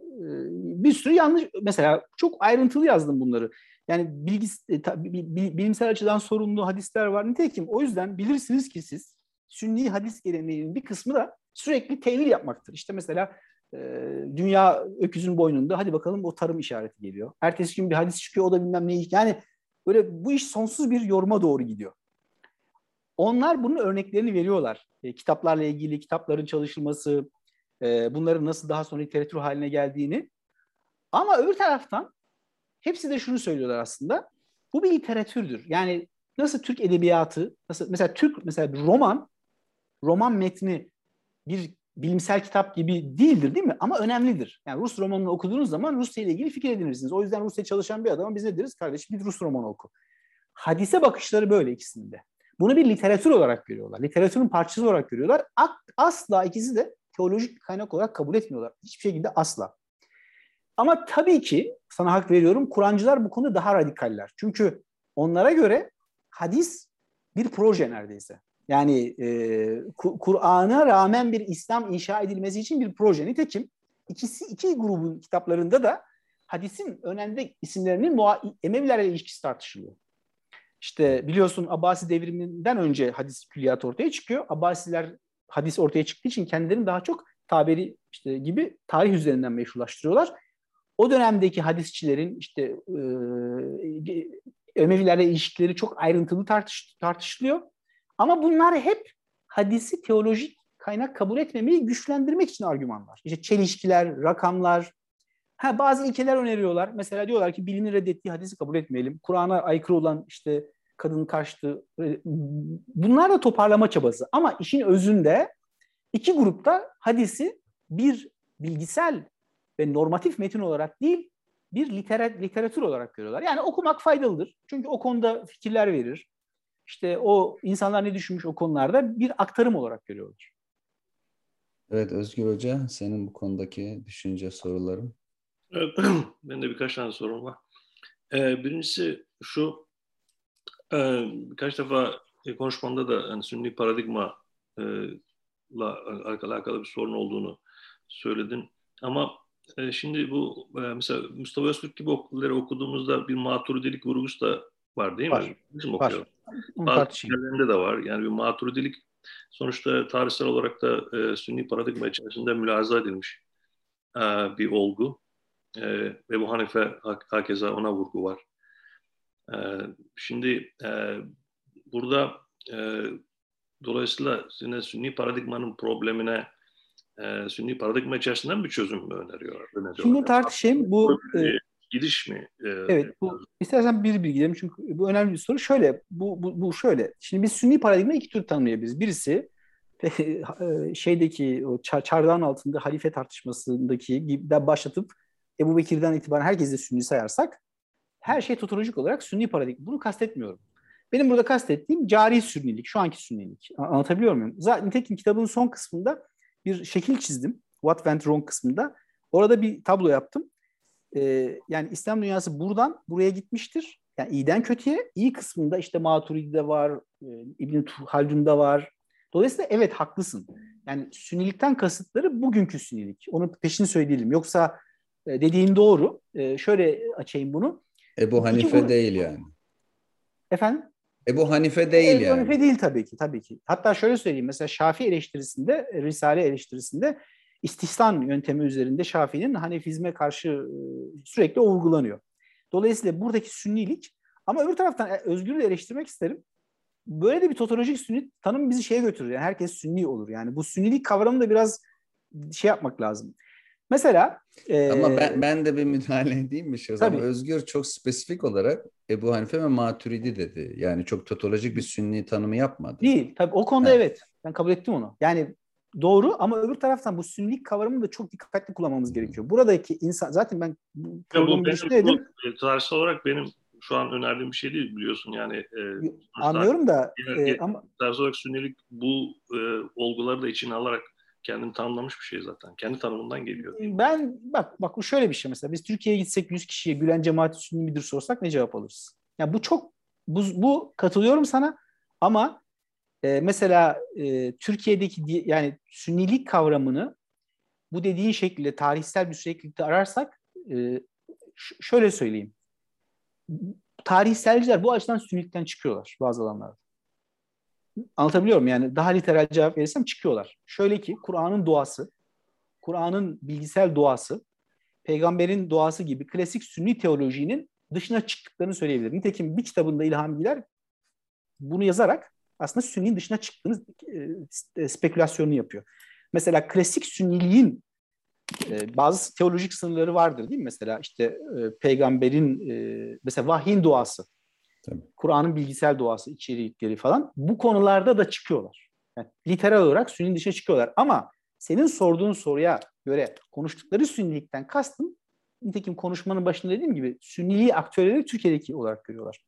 bir sürü yanlış, mesela çok ayrıntılı yazdım bunları. Yani bilgi, e, ta, bilimsel açıdan sorunlu hadisler var. Nitekim o yüzden bilirsiniz ki siz Sünni hadis geleneğinin bir kısmı da sürekli tevil yapmaktır. İşte mesela e, dünya öküzün boynunda hadi bakalım o tarım işareti geliyor. Ertesi gün bir hadis çıkıyor o da bilmem ne. Yani böyle bu iş sonsuz bir yoruma doğru gidiyor. Onlar bunun örneklerini veriyorlar. E, kitaplarla ilgili, kitapların çalışılması, e, bunların nasıl daha sonra literatür haline geldiğini. Ama öbür taraftan hepsi de şunu söylüyorlar aslında. Bu bir literatürdür. Yani nasıl Türk edebiyatı, nasıl mesela Türk mesela roman, roman metni bir bilimsel kitap gibi değildir değil mi? Ama önemlidir. Yani Rus romanını okuduğunuz zaman Rusya ile ilgili fikir edinirsiniz. O yüzden Rusya çalışan bir adama biz ne deriz? Kardeşim bir Rus romanı oku. Hadise bakışları böyle ikisinde. Bunu bir literatür olarak görüyorlar. Literatürün parçası olarak görüyorlar. Asla ikisi de teolojik bir kaynak olarak kabul etmiyorlar. Hiçbir şekilde asla. Ama tabii ki sana hak veriyorum. Kur'ancılar bu konuda daha radikaller. Çünkü onlara göre hadis bir proje neredeyse. Yani e, Kur'an'a rağmen bir İslam inşa edilmesi için bir proje. Nitekim ikisi iki grubun kitaplarında da hadisin önemli isimlerinin Emevilerle ilişkisi tartışılıyor. İşte biliyorsun Abbasi devriminden önce hadis külliyatı ortaya çıkıyor. Abbasiler hadis ortaya çıktığı için kendilerini daha çok tabiri işte gibi tarih üzerinden meşrulaştırıyorlar. O dönemdeki hadisçilerin işte e, Emevilerle ilişkileri çok ayrıntılı tartış, tartışılıyor. Ama bunlar hep hadisi teolojik kaynak kabul etmemeyi güçlendirmek için argümanlar. İşte çelişkiler, rakamlar, ha, bazı ilkeler öneriyorlar. Mesela diyorlar ki bilimi reddettiği hadisi kabul etmeyelim. Kur'an'a aykırı olan işte kadının kaçtığı bunlar da toparlama çabası. Ama işin özünde iki grupta hadisi bir bilgisel ve normatif metin olarak değil, bir literat, literatür olarak görüyorlar. Yani okumak faydalıdır. Çünkü o konuda fikirler verir. İşte o insanlar ne düşünmüş o konularda bir aktarım olarak görüyorlar. Evet Özgür Hoca, senin bu konudaki düşünce soruların. Evet, ben de birkaç tane sorum var. Ee, birincisi şu, e, birkaç defa konuşmanda da yani sünni paradigma e, la alakalı bir sorun olduğunu söyledin. Ama e, şimdi bu e, mesela Mustafa Öztürk gibi okulları okuduğumuzda bir maturidilik vurgusu da var değil mi? Var. Bizim var. Bazı yerlerinde de var. Yani bir maturidilik sonuçta tarihsel olarak da e, sünni paradigma içerisinde mülahaza edilmiş e, bir olgu. E, ve bu Hanife hakeza ona vurgu var. E, şimdi e, burada e, dolayısıyla yine sünni paradigmanın problemine e, sünni paradigma içerisinden bir çözüm mü öneriyor? öneriyor? Şimdi tartışayım. Bu e, gidiş mi? E, evet. Bu, istersen bir bilgi çünkü bu önemli bir soru. Şöyle, bu, bu, bu şöyle. Şimdi biz sünni paradigma iki tür tanımlayabiliriz. Birisi e, şeydeki o çardağın altında halife tartışmasındaki gibi başlatıp Ebu Bekir'den itibaren herkesi de sünni sayarsak her şey totolojik olarak sünni paradigma. Bunu kastetmiyorum. Benim burada kastettiğim cari sünnilik, şu anki sünnilik. Anlatabiliyor muyum? Zaten nitekim kitabın son kısmında bir şekil çizdim. What went wrong kısmında. Orada bir tablo yaptım. Ee, yani İslam dünyası buradan buraya gitmiştir. Yani iyiden kötüye. iyi kısmında işte Maturidi'de var, e, İbn Haldun'da var. Dolayısıyla evet haklısın. Yani sünnilikten kasıtları bugünkü sünnilik. Onu peşin söyleyelim. Yoksa e, dediğin doğru. E, şöyle açayım bunu. Ebu Hanife bu... değil yani. Efendim? Ebu Hanife değil Ebu yani. Hanife değil tabii ki, tabii ki. Hatta şöyle söyleyeyim, mesela Şafii eleştirisinde, Risale eleştirisinde istihsan yöntemi üzerinde Şafii'nin Hanefizme karşı e, sürekli vurgulanıyor. Dolayısıyla buradaki sünnilik ama öbür taraftan e, özgürlüğü eleştirmek isterim. Böyle de bir totolojik sünni tanım bizi şeye götürür. Yani herkes sünni olur. Yani bu sünnilik kavramı da biraz şey yapmak lazım. Mesela e, ama ben ben de bir müdahale edeyim mi şey? Tabii. Özgür çok spesifik olarak Ebu Hanife ve Maturidi dedi. Yani çok totolojik bir sünni tanımı yapmadı. Değil. Tabii o konuda evet. evet. Ben kabul ettim onu. Yani doğru ama öbür taraftan bu sünnilik kavramını da çok dikkatli kullanmamız gerekiyor. Buradaki insan zaten ben bu programı dedim. Tarihsel olarak benim şu an önerdiğim bir şey değil biliyorsun yani. E, Anlıyorum da e, ama tarihsel olarak sünnilik bu e, olguları da içine alarak kendini tanımlamış bir şey zaten. Kendi tanımından geliyor. Ben bak bak bu şöyle bir şey mesela biz Türkiye'ye gitsek 100 kişiye Gülen cemaati sünni midir sorsak ne cevap alırız? Ya yani bu çok bu, bu katılıyorum sana ama e, mesela e, Türkiye'deki yani sünnilik kavramını bu dediğin şekilde tarihsel bir süreklilikte ararsak e, şöyle söyleyeyim. Tarihselciler bu açıdan sünnilikten çıkıyorlar bazı alanlarda. Anlatabiliyor muyum? Yani daha literal cevap verirsem çıkıyorlar. Şöyle ki Kur'an'ın doğası, Kur'an'ın bilgisel doğası, peygamberin doğası gibi klasik sünni teolojinin dışına çıktıklarını söyleyebilirim. Nitekim bir kitabında İlhamiler bunu yazarak aslında Sünni'nin dışına çıktığını e, spekülasyonunu yapıyor. Mesela klasik Sünniliğin e, bazı teolojik sınırları vardır değil mi? Mesela işte e, peygamberin e, mesela vahyin doğası, Kur'an'ın bilgisel doğası, içerikleri falan bu konularda da çıkıyorlar. Yani literal olarak Sünni dışına çıkıyorlar. Ama senin sorduğun soruya göre konuştukları Sünnilikten kastım nitekim konuşmanın başında dediğim gibi Sünniliği aktörleri Türkiye'deki olarak görüyorlar.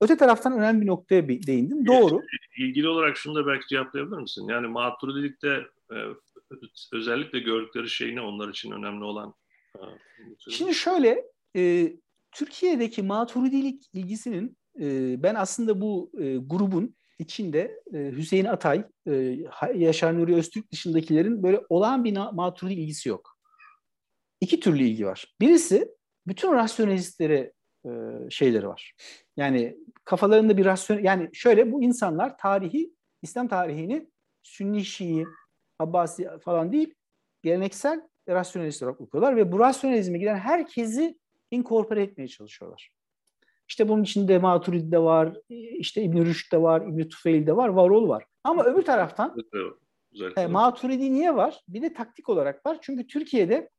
Öte taraftan önemli bir noktaya değindim. Doğru. İlgili olarak şunu da belki cevaplayabilir misin? Yani maturidilikte e, özellikle gördükleri şey ne onlar için önemli olan? E, Şimdi şöyle, e, Türkiye'deki maturidilik ilgisinin e, ben aslında bu e, grubun içinde e, Hüseyin Atay, e, Yaşar Nuri Öztürk dışındakilerin böyle olağan bir maturidi ilgisi yok. İki türlü ilgi var. Birisi bütün rasyonalistlere e, şeyleri var. Yani kafalarında bir rasyon yani şöyle bu insanlar tarihi İslam tarihini Sünni Şii, Abbasi falan değil geleneksel rasyonalist olarak okuyorlar ve bu rasyonalizme giden herkesi inkorpore etmeye çalışıyorlar. İşte bunun içinde Maturidi de var, işte İbn Rüşd de var, İbn Tufeil de var, Varol var. Ama öbür taraftan e, Maturidi niye var? Bir de taktik olarak var. Çünkü Türkiye'de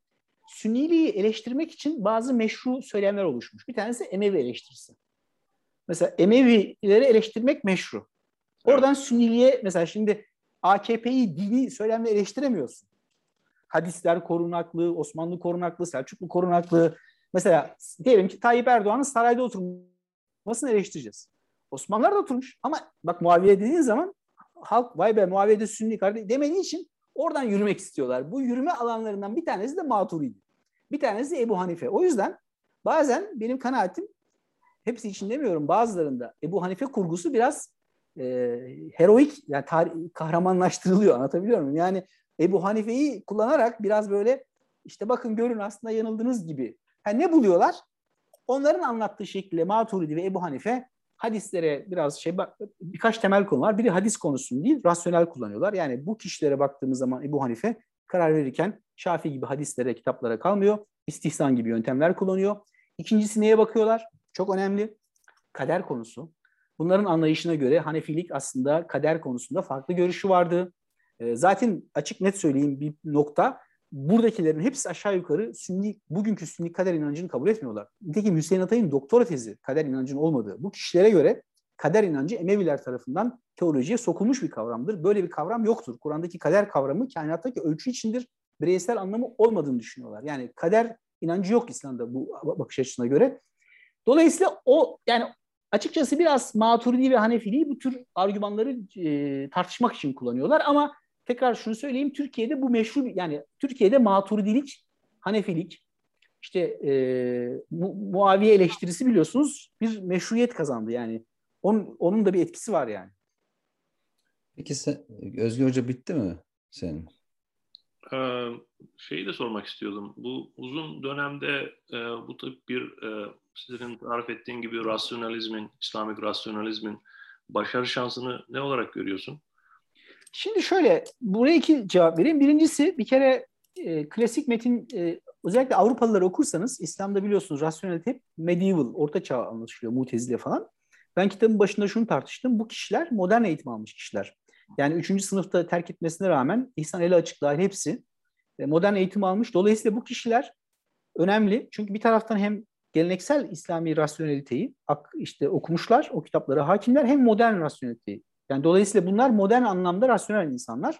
Sünniliği eleştirmek için bazı meşru söylemler oluşmuş. Bir tanesi Emevi eleştirisi. Mesela Emevileri eleştirmek meşru. Oradan Sünniliğe mesela şimdi AKP'yi dini söylemle eleştiremiyorsun. Hadisler korunaklı, Osmanlı korunaklı, Selçuklu korunaklı. Mesela diyelim ki Tayyip Erdoğan'ın sarayda oturmasını eleştireceğiz. Osmanlılar da oturmuş ama bak Muaviye dediğin zaman halk vay be Muaviye de Sünni kardeş demediği için oradan yürümek istiyorlar. Bu yürüme alanlarından bir tanesi de Maturidi. Bir tanesi de Ebu Hanife. O yüzden bazen benim kanaatim hepsi için demiyorum bazılarında Ebu Hanife kurgusu biraz e, heroik yani tar- kahramanlaştırılıyor anlatabiliyor muyum? Yani Ebu Hanife'yi kullanarak biraz böyle işte bakın görün aslında yanıldınız gibi. Yani ne buluyorlar? Onların anlattığı şekilde Maturidi ve Ebu Hanife hadislere biraz şey birkaç temel konu var. Biri hadis konusunu değil, rasyonel kullanıyorlar. Yani bu kişilere baktığımız zaman Ebu Hanife karar verirken Şafii gibi hadislere, kitaplara kalmıyor. İstihsan gibi yöntemler kullanıyor. İkincisi neye bakıyorlar? Çok önemli. Kader konusu. Bunların anlayışına göre Hanefilik aslında kader konusunda farklı görüşü vardı. Ee, zaten açık net söyleyeyim bir nokta. Buradakilerin hepsi aşağı yukarı sünni, bugünkü sünni kader inancını kabul etmiyorlar. Nitekim Hüseyin Atay'ın doktora tezi kader inancının olmadığı. Bu kişilere göre kader inancı Emeviler tarafından teolojiye sokulmuş bir kavramdır. Böyle bir kavram yoktur. Kur'an'daki kader kavramı kainattaki ölçü içindir. Bireysel anlamı olmadığını düşünüyorlar. Yani kader inancı yok İslam'da bu bakış açısına göre. Dolayısıyla o yani açıkçası biraz Maturidi ve Hanefiliği bu tür argümanları e, tartışmak için kullanıyorlar ama tekrar şunu söyleyeyim Türkiye'de bu meşhur yani Türkiye'de Maturidilik, Hanefilik işte e, mu, Muaviye eleştirisi biliyorsunuz bir meşruiyet kazandı yani. Onun, onun da bir etkisi var yani. Peki sen, Özgür Hoca bitti mi senin? Ee, şeyi de sormak istiyordum. Bu uzun dönemde e, bu tip bir e, sizin tarif ettiğin gibi rasyonalizmin, İslamik rasyonalizmin başarı şansını ne olarak görüyorsun? Şimdi şöyle, buraya iki cevap vereyim. Birincisi bir kere e, klasik metin, e, özellikle Avrupalıları okursanız, İslam'da biliyorsunuz rasyonelite hep medieval, orta çağ anlaşılıyor, mutezile falan. Ben kitabın başında şunu tartıştım. Bu kişiler modern eğitim almış kişiler. Yani üçüncü sınıfta terk etmesine rağmen İhsan Eli Açık dahil hepsi e, modern eğitim almış. Dolayısıyla bu kişiler önemli. Çünkü bir taraftan hem geleneksel İslami rasyoneliteyi işte okumuşlar, o kitaplara hakimler hem modern rasyoneliteyi. Yani dolayısıyla bunlar modern anlamda rasyonel insanlar.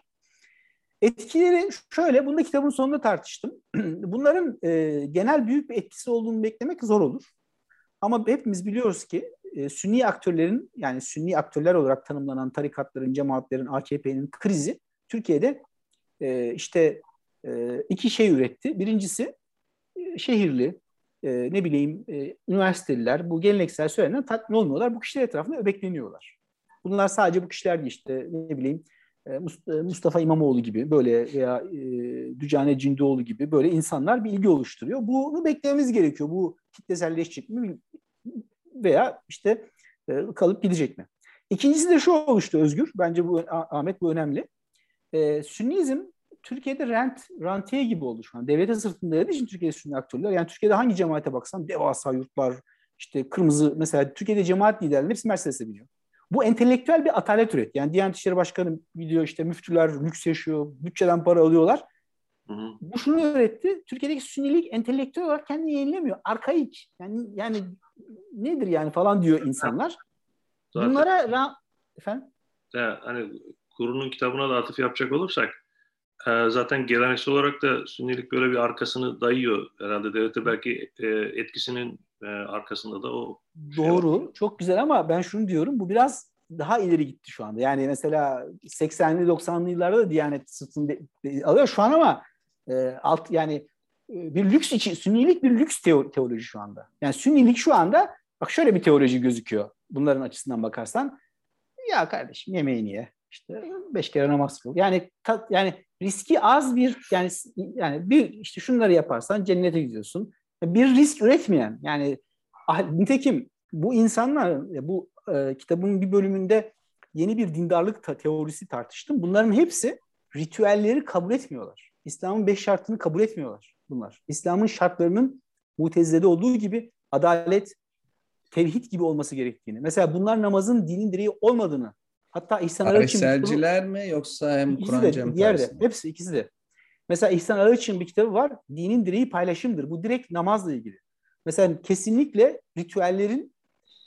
Etkileri şöyle, bunu da kitabın sonunda tartıştım. Bunların e, genel büyük bir etkisi olduğunu beklemek zor olur. Ama hepimiz biliyoruz ki e, Sünni aktörlerin yani Sünni aktörler olarak tanımlanan tarikatların, cemaatlerin, AKP'nin krizi Türkiye'de e, işte e, iki şey üretti. Birincisi e, şehirli, e, ne bileyim e, üniversiteliler bu geleneksel söylemden tatmin olmuyorlar. Bu kişiler etrafında öbekleniyorlar. Bunlar sadece bu kişiler işte ne bileyim e, e, Mustafa İmamoğlu gibi böyle veya e, Dücane Cindoğlu gibi böyle insanlar bir ilgi oluşturuyor. Bunu beklememiz gerekiyor. Bu kitleselleşecek mi veya işte e, kalıp gidecek mi? İkincisi de şu oluştu Özgür. Bence bu Ahmet bu önemli. E, Sünnizm Türkiye'de rent, rantiye gibi oldu şu an. Devlete sırtında dediği için Türkiye'de Sünni aktörler. Yani Türkiye'de hangi cemaate baksan devasa yurtlar, işte kırmızı mesela Türkiye'de cemaat liderleri hepsi Mercedes'e biniyor. Bu entelektüel bir atalet üret. Yani Diyanet İşleri Başkanı biliyor işte müftüler lüks yaşıyor, bütçeden para alıyorlar. Hı hı. Bu şunu öğretti. Türkiye'deki sünnilik entelektüel olarak kendini yenilemiyor. Arkaik. Yani yani nedir yani falan diyor insanlar. Zaten, Bunlara ra- efendim? Ya, hani kurunun kitabına da atıf yapacak olursak e, zaten geleneksel olarak da sünnilik böyle bir arkasını dayıyor. Herhalde devlete belki e, etkisinin e, arkasında da o şey Doğru. Şey çok güzel ama ben şunu diyorum. Bu biraz daha ileri gitti şu anda. Yani mesela 80'li 90'lı yıllarda da Diyanet sırtını alıyor şu an ama e, alt yani bir lüks için sünnilik bir lüks teoloji şu anda. Yani sünnilik şu anda bak şöyle bir teoloji gözüküyor bunların açısından bakarsan. Ya kardeşim yemeğini ye. İşte beş kere namaz kıl. Yani tat, yani riski az bir yani yani bir işte şunları yaparsan cennete gidiyorsun. bir risk üretmeyen yani ah, nitekim bu insanlar bu e, kitabın bir bölümünde yeni bir dindarlık ta- teorisi tartıştım. Bunların hepsi ritüelleri kabul etmiyorlar. İslam'ın beş şartını kabul etmiyorlar bunlar. İslam'ın şartlarının mutezilede olduğu gibi adalet, tevhid gibi olması gerektiğini. Mesela bunlar namazın dinin direği olmadığını hatta İhsan Arıç'ın... Tarihselciler mi yoksa hem Kur'an Cem Diğerde, hepsi ikisi de. Mesela İhsan Arıç'ın bir kitabı var. Dinin direği paylaşımdır. Bu direkt namazla ilgili. Mesela kesinlikle ritüellerin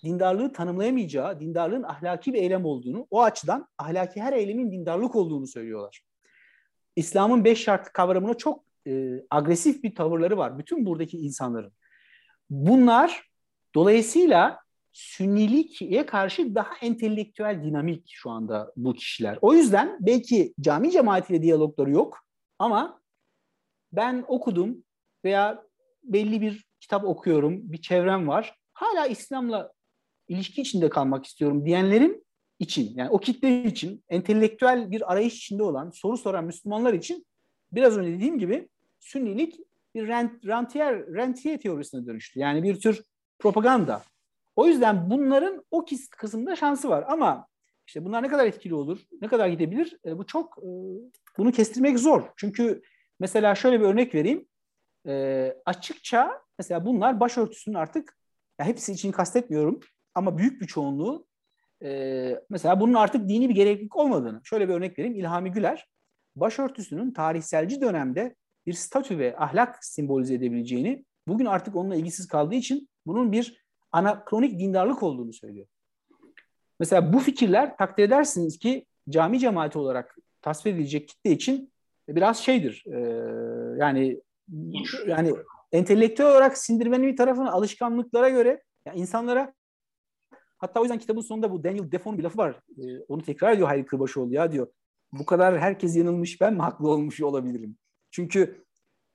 dindarlığı tanımlayamayacağı, dindarlığın ahlaki bir eylem olduğunu, o açıdan ahlaki her eylemin dindarlık olduğunu söylüyorlar. İslam'ın beş şart kavramına çok e, agresif bir tavırları var. Bütün buradaki insanların. Bunlar dolayısıyla Sünniliğe karşı daha entelektüel dinamik şu anda bu kişiler. O yüzden belki cami cemaatiyle diyalogları yok ama ben okudum veya belli bir kitap okuyorum, bir çevrem var. Hala İslam'la ilişki içinde kalmak istiyorum diyenlerin için yani o kitle için entelektüel bir arayış içinde olan soru soran Müslümanlar için biraz önce dediğim gibi Sünnilik bir rent, rentier, rentier teorisine dönüştü. Yani bir tür propaganda. O yüzden bunların o kısımda şansı var ama işte bunlar ne kadar etkili olur, ne kadar gidebilir e, bu çok e, bunu kestirmek zor. Çünkü mesela şöyle bir örnek vereyim. E, açıkça mesela bunlar başörtüsünün artık ya hepsi için kastetmiyorum ama büyük bir çoğunluğu e, mesela bunun artık dini bir gereklilik olmadığını. Şöyle bir örnek vereyim. İlhami Güler başörtüsünün tarihselci dönemde bir statü ve ahlak simbolize edebileceğini, bugün artık onunla ilgisiz kaldığı için bunun bir anakronik dindarlık olduğunu söylüyor. Mesela bu fikirler takdir edersiniz ki cami cemaati olarak tasvir edilecek kitle için biraz şeydir. E, yani yani entelektüel olarak sindirmenin bir tarafını alışkanlıklara göre yani insanlara hatta o yüzden kitabın sonunda bu Daniel Defoe'nun bir lafı var. E, onu tekrar ediyor Hayri Kırbaşoğlu ya diyor. Bu kadar herkes yanılmış ben mi haklı olmuş olabilirim? Çünkü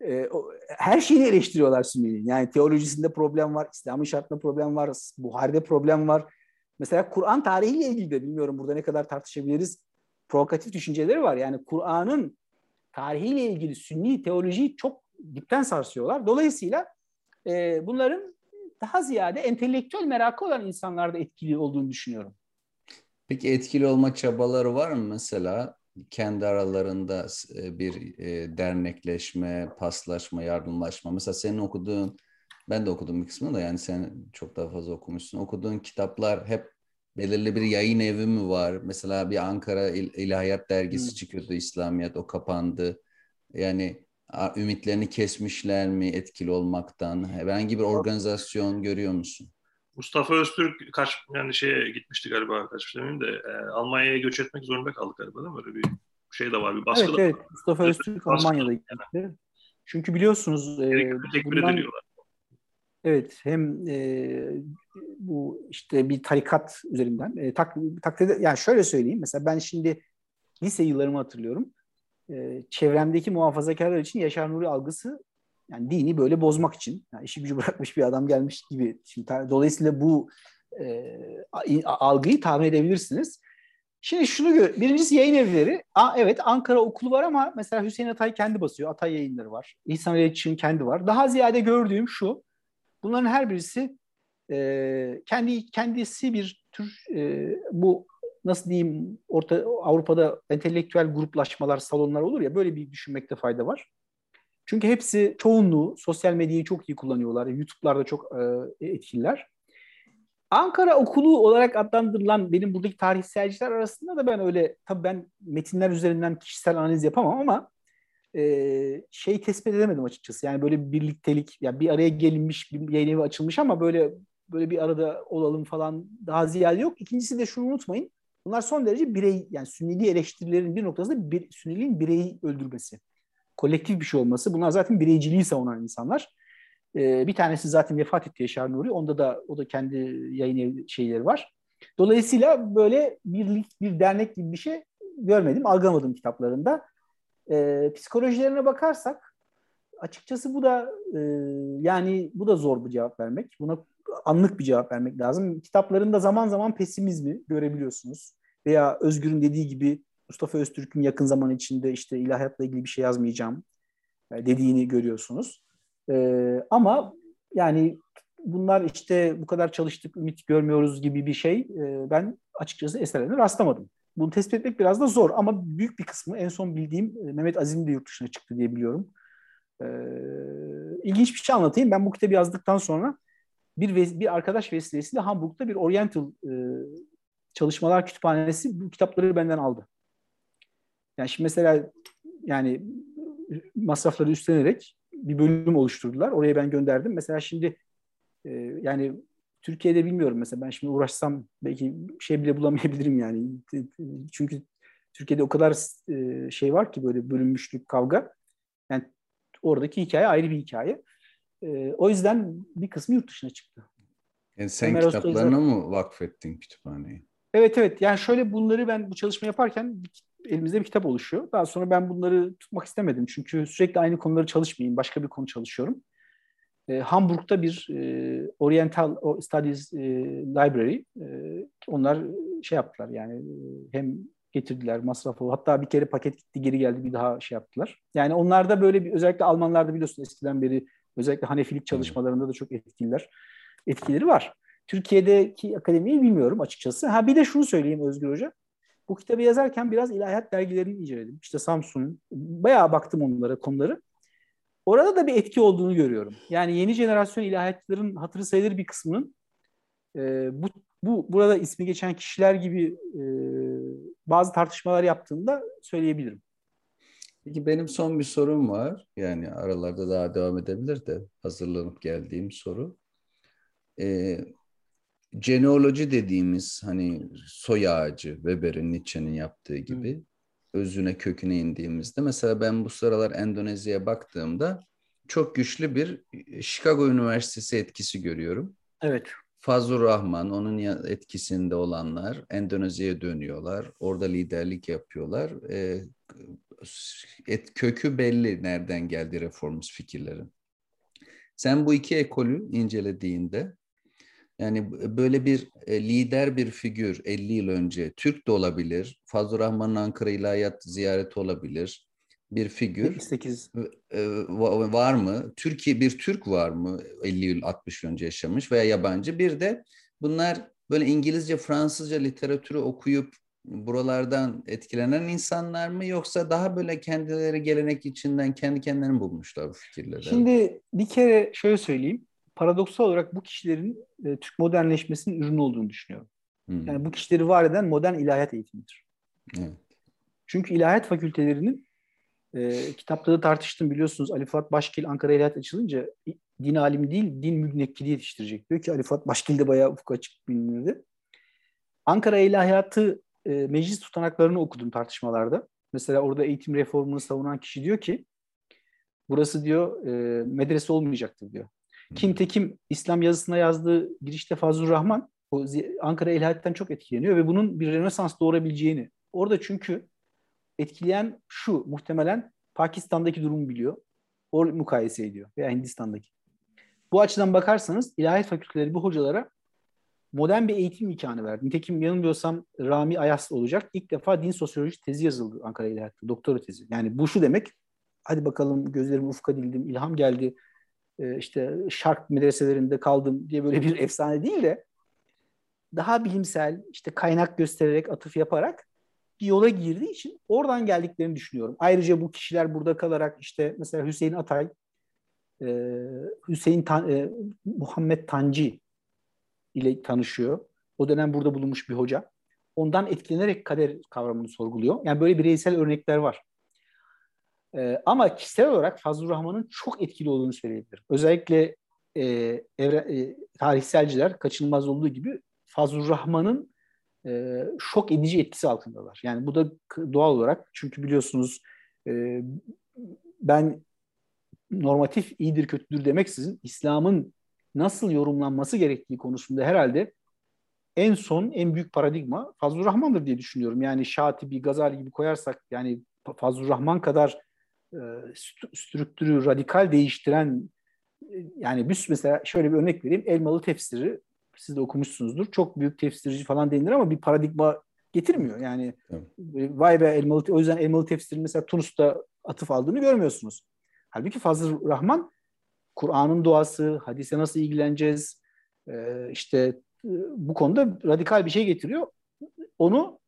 e, o, her şeyi eleştiriyorlar Sünni'nin. Yani teolojisinde problem var, İslam'ın şartında problem var, Buhari'de problem var. Mesela Kur'an tarihiyle ilgili de bilmiyorum burada ne kadar tartışabiliriz. Provokatif düşünceleri var. Yani Kur'an'ın tarihiyle ilgili Sünni teolojiyi çok dipten sarsıyorlar. Dolayısıyla e, bunların daha ziyade entelektüel merakı olan insanlarda etkili olduğunu düşünüyorum. Peki etkili olma çabaları var mı mesela? Kendi aralarında e, bir e, dernekleşme, paslaşma, yardımlaşma. Mesela senin okuduğun, ben de okudum bir kısmını da yani sen çok daha fazla okumuşsun. Okuduğun kitaplar hep belirli bir yayın evi mi var? Mesela bir Ankara İl- İlahiyat dergisi hmm. çıkıyordu İslamiyet, o kapandı. Yani ümitlerini kesmişler mi etkili olmaktan? Herhangi bir organizasyon görüyor musun? Mustafa Öztürk kaç yani şeye gitmişti galiba kaçmış demeyeyim de e, Almanya'ya göç etmek zorunda kaldı galiba değil mi? Öyle bir şey de var bir baskı evet, da evet. var. Mustafa Öztürk Almanya'da gitti. Yani. Çünkü biliyorsunuz e, bundan, Evet hem e, bu işte bir tarikat üzerinden e, tak, takdirde yani şöyle söyleyeyim mesela ben şimdi lise yıllarımı hatırlıyorum. E, çevremdeki muhafazakarlar için Yaşar Nuri algısı yani dini böyle bozmak için yani işi gücü bırakmış bir adam gelmiş gibi. Şimdi dolayısıyla bu e, algıyı tahmin edebilirsiniz. Şimdi şunu gör. Birincisi yayın evleri. Aa, evet Ankara okulu var ama mesela Hüseyin Atay kendi basıyor. Atay yayınları var. İhsan İletişim kendi var. Daha ziyade gördüğüm şu. Bunların her birisi e, kendi kendisi bir tür e, bu nasıl diyeyim orta Avrupa'da entelektüel gruplaşmalar, salonlar olur ya böyle bir düşünmekte fayda var. Çünkü hepsi çoğunluğu sosyal medyayı çok iyi kullanıyorlar. YouTube'larda çok e, etkililer. Ankara okulu olarak adlandırılan benim buradaki tarihselciler arasında da ben öyle tabii ben metinler üzerinden kişisel analiz yapamam ama e, şey tespit edemedim açıkçası. Yani böyle bir birliktelik, yani bir araya gelinmiş, bir yayın evi açılmış ama böyle böyle bir arada olalım falan daha ziyade yok. İkincisi de şunu unutmayın. Bunlar son derece birey, yani sünniliği eleştirilerin bir noktasında bir, sünniliğin bireyi öldürmesi kolektif bir şey olması. Bunlar zaten bireyciliği savunan insanlar. E, bir tanesi zaten vefat etti Yaşar Nuri. Onda da o da kendi yayın şeyleri var. Dolayısıyla böyle birlik, bir dernek gibi bir şey görmedim, algılamadım kitaplarında. E, psikolojilerine bakarsak açıkçası bu da e, yani bu da zor bir cevap vermek. Buna anlık bir cevap vermek lazım. Kitaplarında zaman zaman pesimizmi görebiliyorsunuz. Veya Özgür'ün dediği gibi Mustafa Öztürk'ün yakın zaman içinde işte ilahiyatla ilgili bir şey yazmayacağım e, dediğini görüyorsunuz. Ee, ama yani bunlar işte bu kadar çalıştık ümit görmüyoruz gibi bir şey e, ben açıkçası eserlerine rastlamadım. Bunu tespit etmek biraz da zor ama büyük bir kısmı en son bildiğim e, Mehmet Azim de yurt dışına çıktı diye biliyorum. Ee, ilginç bir şey anlatayım. Ben bu kitabı yazdıktan sonra bir bir arkadaş vesilesiyle Hamburg'da bir Oriental e, çalışmalar kütüphanesi bu kitapları benden aldı. Yani şimdi mesela yani masrafları üstlenerek bir bölüm oluşturdular. Oraya ben gönderdim. Mesela şimdi e, yani Türkiye'de bilmiyorum mesela ben şimdi uğraşsam belki şey bile bulamayabilirim yani. Çünkü Türkiye'de o kadar e, şey var ki böyle bölünmüşlük, kavga. Yani oradaki hikaye ayrı bir hikaye. E, o yüzden bir kısmı yurt dışına çıktı. Yani sen Ömer kitaplarına Öztürk'e... mı vakfettin kütüphaneyi? Evet evet. Yani şöyle bunları ben bu çalışma yaparken elimizde bir kitap oluşuyor. Daha sonra ben bunları tutmak istemedim. Çünkü sürekli aynı konuları çalışmayayım. Başka bir konu çalışıyorum. E, Hamburg'da bir e, Oriental Studies e, Library. E, onlar şey yaptılar yani e, hem getirdiler masrafı. Hatta bir kere paket gitti geri geldi bir daha şey yaptılar. Yani onlarda böyle bir özellikle Almanlarda biliyorsun eskiden beri özellikle Hanefilik çalışmalarında da çok etkililer etkileri var. Türkiye'deki akademiyi bilmiyorum açıkçası. Ha bir de şunu söyleyeyim Özgür Hoca. Bu kitabı yazarken biraz ilahiyat dergilerini inceledim. İşte Samsun, bayağı baktım onlara konuları. Orada da bir etki olduğunu görüyorum. Yani yeni jenerasyon ilahiyatçıların hatırı sayılır bir kısmının e, bu, bu burada ismi geçen kişiler gibi e, bazı tartışmalar yaptığında söyleyebilirim. Peki benim son bir sorum var. Yani aralarda daha devam edebilir de hazırlanıp geldiğim soru. Ee, genealoji dediğimiz hani soy ağacı Weber'in Nietzsche'nin yaptığı gibi Hı. özüne köküne indiğimizde mesela ben bu sıralar Endonezya'ya baktığımda çok güçlü bir Chicago Üniversitesi etkisi görüyorum. Evet. Fazıl Rahman, onun etkisinde olanlar Endonezya'ya dönüyorlar. Orada liderlik yapıyorlar. Ee, et, kökü belli nereden geldi reformist fikirlerin. Sen bu iki ekolü incelediğinde yani böyle bir e, lider bir figür 50 yıl önce Türk de olabilir. Fazıl Rahman'ın Ankara İlahiyat ziyareti olabilir. Bir figür 8. E, var mı? Türkiye bir Türk var mı 50 yıl 60 yıl önce yaşamış veya yabancı? Bir de bunlar böyle İngilizce, Fransızca literatürü okuyup buralardan etkilenen insanlar mı yoksa daha böyle kendileri gelenek içinden kendi kendilerini bulmuşlar bu fikirleri? Şimdi bir kere şöyle söyleyeyim paradoksal olarak bu kişilerin e, Türk modernleşmesinin ürünü olduğunu düşünüyorum. Hmm. Yani bu kişileri var eden modern ilahiyat eğitimidir. Evet. Çünkü ilahiyat fakültelerinin e, kitapta tartıştım biliyorsunuz Ali Fuat Başkil Ankara İlahiyat açılınca din alimi değil din mübnekkili yetiştirecek. Diyor ki Ali Fuat Başkil de bayağı ufuk açık bilinirdi. Ankara İlahiyatı e, meclis tutanaklarını okudum tartışmalarda. Mesela orada eğitim reformunu savunan kişi diyor ki burası diyor e, medrese olmayacaktır diyor. Kim Tekim İslam yazısına yazdığı girişte Fazıl Rahman o Ankara İlahiyat'tan çok etkileniyor ve bunun bir Rönesans doğurabileceğini. Orada çünkü etkileyen şu muhtemelen Pakistan'daki durumu biliyor. O mukayese ediyor veya Hindistan'daki. Bu açıdan bakarsanız ilahiyat fakülteleri bu hocalara modern bir eğitim imkanı verdi. Nitekim yanılmıyorsam Rami Ayas olacak. İlk defa din sosyoloji tezi yazıldı Ankara İlahiyat'ta. Doktora tezi. Yani bu şu demek. Hadi bakalım gözlerim ufka dildim, ilham geldi e, işte şark medreselerinde kaldım diye böyle bir efsane değil de daha bilimsel işte kaynak göstererek atıf yaparak bir yola girdiği için oradan geldiklerini düşünüyorum. Ayrıca bu kişiler burada kalarak işte mesela Hüseyin Atay, e, Hüseyin Tan, e, Muhammed Tanci ile tanışıyor. O dönem burada bulunmuş bir hoca. Ondan etkilenerek kader kavramını sorguluyor. Yani böyle bireysel örnekler var. E, ama kişisel olarak Fazıl Rahman'ın çok etkili olduğunu söyleyebilirim. Özellikle e, evre, e, tarihselciler kaçınılmaz olduğu gibi Fazıl Rahman'ın e, şok edici etkisi altındalar. Yani bu da doğal olarak çünkü biliyorsunuz e, ben normatif iyidir kötüdür demeksizin İslam'ın nasıl yorumlanması gerektiği konusunda herhalde en son en büyük paradigma Fazıl Rahman'dır diye düşünüyorum. Yani Şatibi, Gazali gibi koyarsak yani Fazıl Rahman kadar strüktürü radikal değiştiren e, yani biz mesela şöyle bir örnek vereyim. Elmalı tefsiri siz de okumuşsunuzdur. Çok büyük tefsirci falan denilir ama bir paradigma getirmiyor. Yani evet. vay be elmalı o yüzden elmalı tefsirin mesela Tunus'ta atıf aldığını görmüyorsunuz. Halbuki Fazıl Rahman Kur'an'ın duası, hadise nasıl ilgileneceğiz, e, işte e, bu konuda radikal bir şey getiriyor. Onu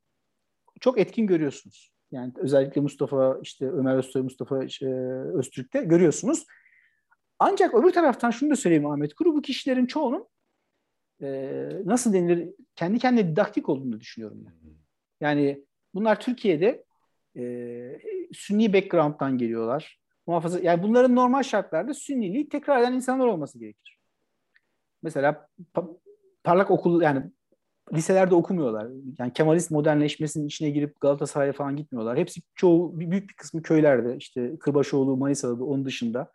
çok etkin görüyorsunuz. Yani özellikle Mustafa, işte Ömer Özsoy, Mustafa işte, Öztürk'te görüyorsunuz. Ancak öbür taraftan şunu da söyleyeyim Ahmet Kuru, bu kişilerin çoğunun e, nasıl denilir, kendi kendine didaktik olduğunu düşünüyorum ben. Yani bunlar Türkiye'de e, Sünni background'dan geliyorlar. Muhafaza, yani bunların normal şartlarda Sünniliği tekrar eden insanlar olması gerekir. Mesela pa- parlak okul yani liselerde okumuyorlar. Yani Kemalist modernleşmesinin içine girip Galatasaray'a falan gitmiyorlar. Hepsi çoğu büyük bir kısmı köylerde işte Kırbaşoğlu, Manisa'da onun dışında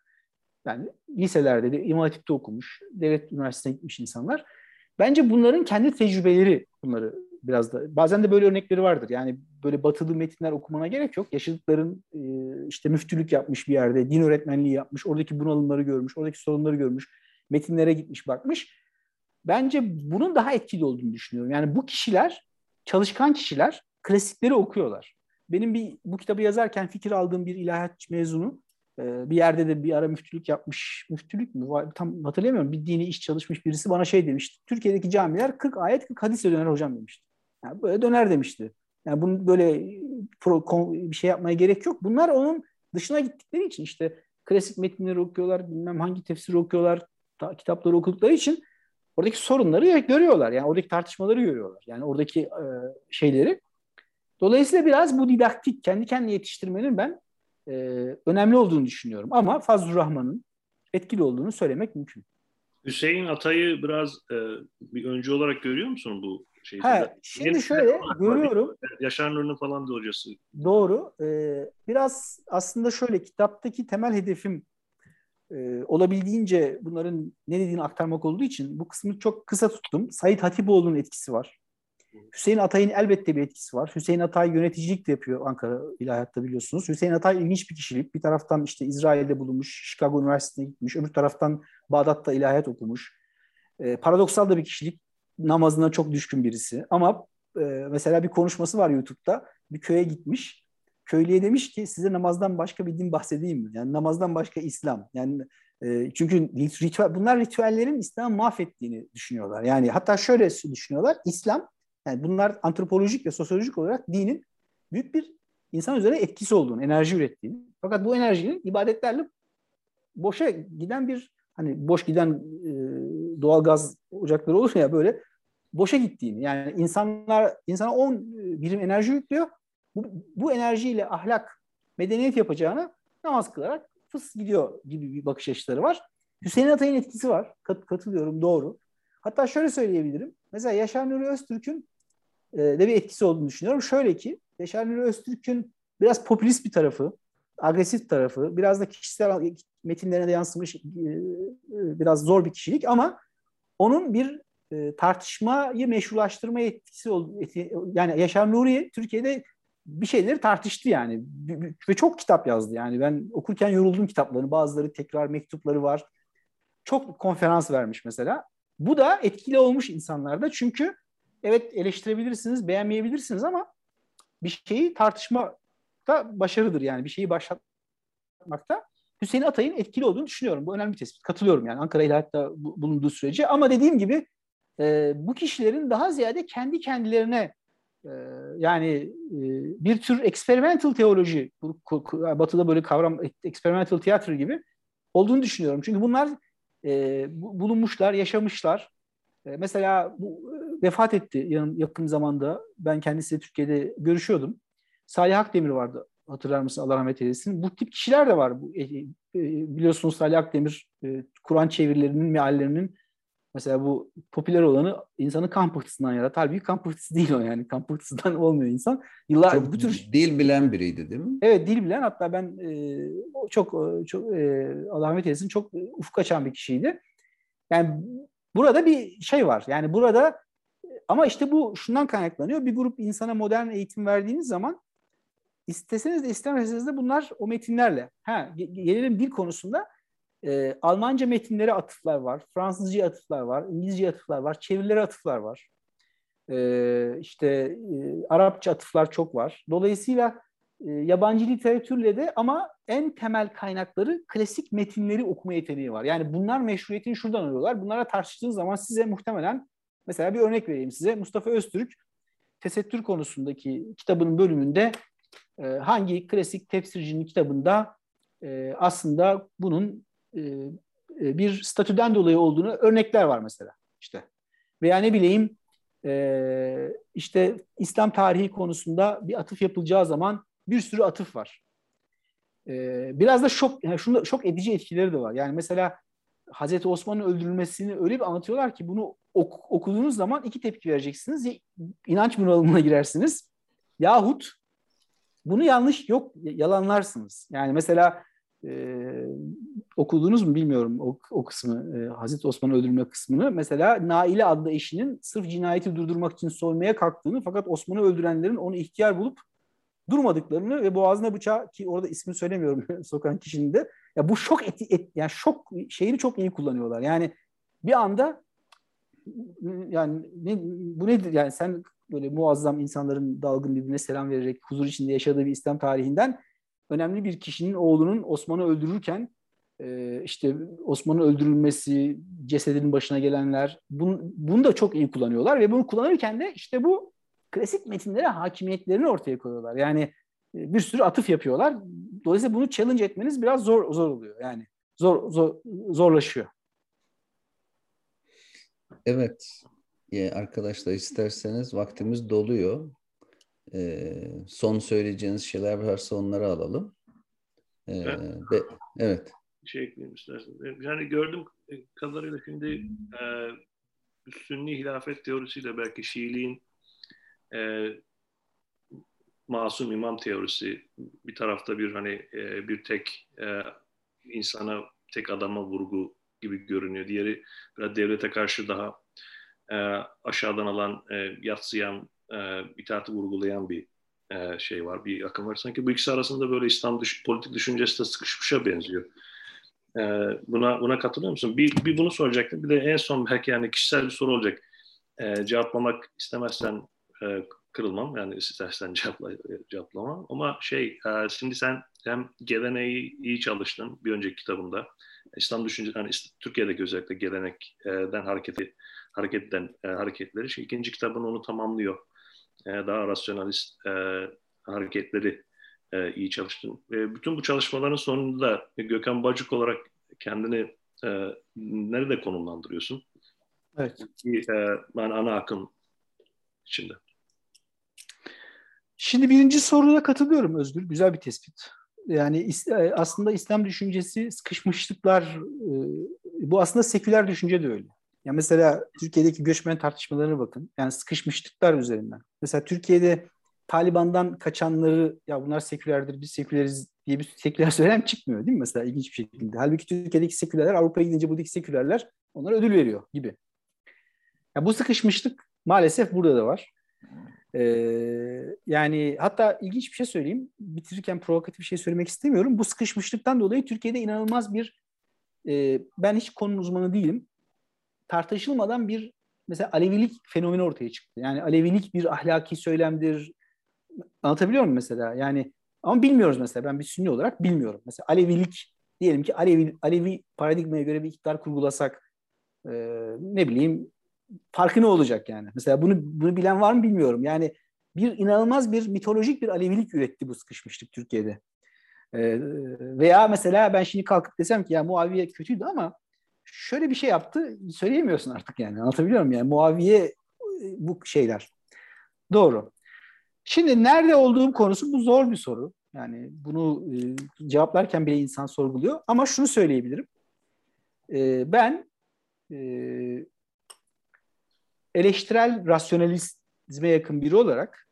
yani liselerde de İmam Hatip'te okumuş, devlet üniversitesine gitmiş insanlar. Bence bunların kendi tecrübeleri bunları biraz da. Bazen de böyle örnekleri vardır. Yani böyle batılı metinler okumana gerek yok. Yaşadıkların e, işte müftülük yapmış bir yerde, din öğretmenliği yapmış, oradaki bunalımları görmüş, oradaki sorunları görmüş, metinlere gitmiş, bakmış. Bence bunun daha etkili olduğunu düşünüyorum. Yani bu kişiler, çalışkan kişiler klasikleri okuyorlar. Benim bir bu kitabı yazarken fikir aldığım bir ilahiyat mezunu ee, bir yerde de bir ara müftülük yapmış. Müftülük mü? Tam hatırlayamıyorum. Bir dini iş çalışmış birisi bana şey demişti. Türkiye'deki camiler 40 ayet 40 hadisle döner hocam demişti. Yani böyle döner demişti. Yani bunu böyle bir şey yapmaya gerek yok. Bunlar onun dışına gittikleri için işte klasik metinleri okuyorlar, bilmem hangi tefsiri okuyorlar, kitapları okudukları için oradaki sorunları görüyorlar. Yani oradaki tartışmaları görüyorlar. Yani oradaki e, şeyleri. Dolayısıyla biraz bu didaktik, kendi kendine yetiştirmenin ben e, önemli olduğunu düşünüyorum. Ama Fazlur Rahman'ın etkili olduğunu söylemek mümkün. Hüseyin Atay'ı biraz e, bir öncü olarak görüyor musun bu şeyde? Ha, şimdi Yeni şöyle görüyorum. Yaşar Nur'un falan da hocası. Doğru. Ee, biraz aslında şöyle kitaptaki temel hedefim e, olabildiğince bunların ne dediğini aktarmak olduğu için bu kısmı çok kısa tuttum. Said Hatipoğlu'nun etkisi var. Hüseyin Atay'ın elbette bir etkisi var. Hüseyin Atay yöneticilik de yapıyor Ankara İlahiyat'ta biliyorsunuz. Hüseyin Atay ilginç bir kişilik. Bir taraftan işte İsrail'de bulunmuş, Chicago Üniversitesi'ne gitmiş. Öbür taraftan Bağdat'ta ilahiyat okumuş. E, paradoksal da bir kişilik. Namazına çok düşkün birisi. Ama e, mesela bir konuşması var YouTube'da. Bir köye gitmiş. Köylüye demiş ki size namazdan başka bir din bahsedeyim mi? Yani namazdan başka İslam. Yani e, çünkü ritüel, bunlar ritüellerin İslam'ı mahvettiğini düşünüyorlar. Yani hatta şöyle düşünüyorlar. İslam yani bunlar antropolojik ve sosyolojik olarak dinin büyük bir insan üzerine etkisi olduğunu, enerji ürettiğini. Fakat bu enerjinin ibadetlerle boşa giden bir hani boş giden e, doğal gaz ocakları olur ya böyle boşa gittiğini. Yani insanlar insana 10 birim enerji yüklüyor. Bu, bu enerjiyle ahlak, medeniyet yapacağını namaz kılarak fıs gidiyor gibi bir bakış açıları var. Hüseyin Atay'ın etkisi var. Kat, katılıyorum doğru. Hatta şöyle söyleyebilirim. Mesela Yaşar Nuri Öztürk'ün e, de bir etkisi olduğunu düşünüyorum. Şöyle ki Yaşar Nuri Öztürk'ün biraz popülist bir tarafı, agresif tarafı, biraz da kişisel metinlerine de yansımış e, e, biraz zor bir kişilik ama onun bir tartışmayı meşrulaştırma etkisi oldu. Yani Yaşar Nuri Türkiye'de bir şeyleri tartıştı yani ve çok kitap yazdı yani ben okurken yoruldum kitaplarını bazıları tekrar mektupları var çok konferans vermiş mesela bu da etkili olmuş insanlarda çünkü evet eleştirebilirsiniz, beğenmeyebilirsiniz ama bir şeyi tartışma da başarıdır yani bir şeyi başlatmakta. Hüseyin Atay'ın etkili olduğunu düşünüyorum. Bu önemli bir tespit. Katılıyorum yani Ankara İlahiyat'ta bulunduğu sürece. Ama dediğim gibi e, bu kişilerin daha ziyade kendi kendilerine yani e, bir tür experimental teoloji, batıda böyle kavram experimental tiyatro gibi olduğunu düşünüyorum. Çünkü bunlar e, bulunmuşlar, yaşamışlar. E, mesela bu vefat etti yakın zamanda. Ben kendisiyle Türkiye'de görüşüyordum. Salih Akdemir vardı hatırlar mısın Allah rahmet eylesin. Bu tip kişiler de var. Bu, e, e, biliyorsunuz Salih Akdemir e, Kur'an çevirilerinin, meallerinin mesela bu popüler olanı insanı kan pıhtısından yarat. Halbuki kan pıhtısı değil o yani. Kan pıhtısından olmuyor insan. Yıllar çok bu tür dil bilen biriydi değil mi? Evet dil bilen hatta ben e, çok çok e, Allah rahmet eylesin çok ufuk açan bir kişiydi. Yani burada bir şey var. Yani burada ama işte bu şundan kaynaklanıyor. Bir grup insana modern eğitim verdiğiniz zaman isteseniz de istemeseniz de bunlar o metinlerle. Ha, gelelim dil konusunda. E, Almanca metinlere atıflar var. Fransızca atıflar var. İngilizce atıflar var. Çevirilere atıflar var. E, işte e, Arapça atıflar çok var. Dolayısıyla e, yabancı literatürle de ama en temel kaynakları klasik metinleri okuma yeteneği var. Yani bunlar meşruiyetini şuradan alıyorlar. Bunlara tartıştığınız zaman size muhtemelen mesela bir örnek vereyim size. Mustafa Öztürk tesettür konusundaki kitabının bölümünde e, hangi klasik tefsircinin kitabında e, aslında bunun e, e, bir statüden dolayı olduğunu örnekler var mesela. işte Veya ne bileyim e, işte İslam tarihi konusunda bir atıf yapılacağı zaman bir sürü atıf var. Biraz da şok, yani şunda şok edici etkileri de var. Yani mesela Hazreti Osman'ın öldürülmesini öyle bir anlatıyorlar ki bunu ok, okuduğunuz zaman iki tepki vereceksiniz. Ya inanç bunalımına girersiniz yahut bunu yanlış yok yalanlarsınız. Yani mesela okudunuz mu bilmiyorum o, o kısmı e, Hazreti Osman'ın öldürülme kısmını. Mesela Naile adlı eşinin sırf cinayeti durdurmak için soymaya kalktığını fakat Osman'ı öldürenlerin onu ihtiyar bulup durmadıklarını ve boğazına bıçağı ki orada ismini söylemiyorum sokan kişinin de ya bu şok eti, et, yani şok şeyini çok iyi kullanıyorlar. Yani bir anda yani ne, bu nedir yani sen böyle muazzam insanların dalgın birbirine selam vererek huzur içinde yaşadığı bir İslam tarihinden önemli bir kişinin oğlunun Osman'ı öldürürken e, işte Osman'ın öldürülmesi, cesedinin başına gelenler bunu, bunu da çok iyi kullanıyorlar ve bunu kullanırken de işte bu klasik metinlere hakimiyetlerini ortaya koyuyorlar. Yani e, bir sürü atıf yapıyorlar. Dolayısıyla bunu challenge etmeniz biraz zor zor oluyor. Yani zor, zor zorlaşıyor. Evet. Arkadaşlar isterseniz vaktimiz doluyor. Ee, son söyleyeceğiniz şeyler varsa onları alalım. Ee, evet. Be, evet. Şey ekleyeyim isterseniz. Yani gördüm kadarıyla şimdi e, Sünni hilafet teorisiyle belki Şiiliğin e, masum imam teorisi bir tarafta bir hani e, bir tek e, insana tek adama vurgu gibi görünüyor. Diğeri biraz devlete karşı daha e, aşağıdan alan, e, yatsıyan, e, itaati vurgulayan bir e, şey var, bir akım var. Sanki bu ikisi arasında böyle İslam düş, politik düşüncesi de sıkışmışa benziyor. E, buna buna katılıyor musun? Bir, bir bunu soracaktım. Bir de en son belki yani kişisel bir soru olacak. E, cevaplamak istemezsen e, kırılmam. Yani istersen cevapla, cevaplamam. Ama şey, e, şimdi sen hem geleneği iyi çalıştın bir önceki kitabında. İslam düşünce, yani Türkiye'deki özellikle gelenekten hareketi, hareketten e, hareketleri. Şey, ikinci kitabın onu tamamlıyor. E, daha rasyonalist e, hareketleri e, iyi çalıştın. Ve bütün bu çalışmaların sonunda Gökhan Bacık olarak kendini e, nerede konumlandırıyorsun? Evet. E, ben ana akım içinde. Şimdi birinci soruya katılıyorum Özgür. Güzel bir tespit. Yani e, aslında İslam düşüncesi sıkışmışlıklar, e, bu aslında seküler düşünce de öyle. Ya mesela Türkiye'deki göçmen tartışmalarına bakın. Yani sıkışmışlıklar üzerinden. Mesela Türkiye'de Taliban'dan kaçanları ya bunlar sekülerdir biz seküleriz diye bir seküler söylem çıkmıyor değil mi mesela ilginç bir şekilde. Halbuki Türkiye'deki sekülerler Avrupa'ya gidince buradaki sekülerler onlara ödül veriyor gibi. Ya bu sıkışmışlık maalesef burada da var. Ee, yani hatta ilginç bir şey söyleyeyim. Bitirirken provokatif bir şey söylemek istemiyorum. Bu sıkışmışlıktan dolayı Türkiye'de inanılmaz bir e, ben hiç konunun uzmanı değilim. Tartışılmadan bir mesela Alevilik fenomeni ortaya çıktı. Yani Alevilik bir ahlaki söylemdir. Anlatabiliyor muyum mesela? Yani ama bilmiyoruz mesela. Ben bir sünni olarak bilmiyorum. Mesela Alevilik diyelim ki Alevi, Alevi paradigmaya göre bir iktidar kurgulasak e, ne bileyim farkı ne olacak yani? Mesela bunu bunu bilen var mı bilmiyorum. Yani bir inanılmaz bir mitolojik bir Alevilik üretti bu sıkışmışlık Türkiye'de. Ee, veya mesela ben şimdi kalkıp desem ki ya Muaviye kötüydü ama şöyle bir şey yaptı söyleyemiyorsun artık yani anlatabiliyor muyum? Yani Muaviye e, bu şeyler. Doğru. Şimdi nerede olduğum konusu bu zor bir soru. Yani bunu e, cevaplarken bile insan sorguluyor. Ama şunu söyleyebilirim. E, ben e, eleştirel rasyonalizme yakın biri olarak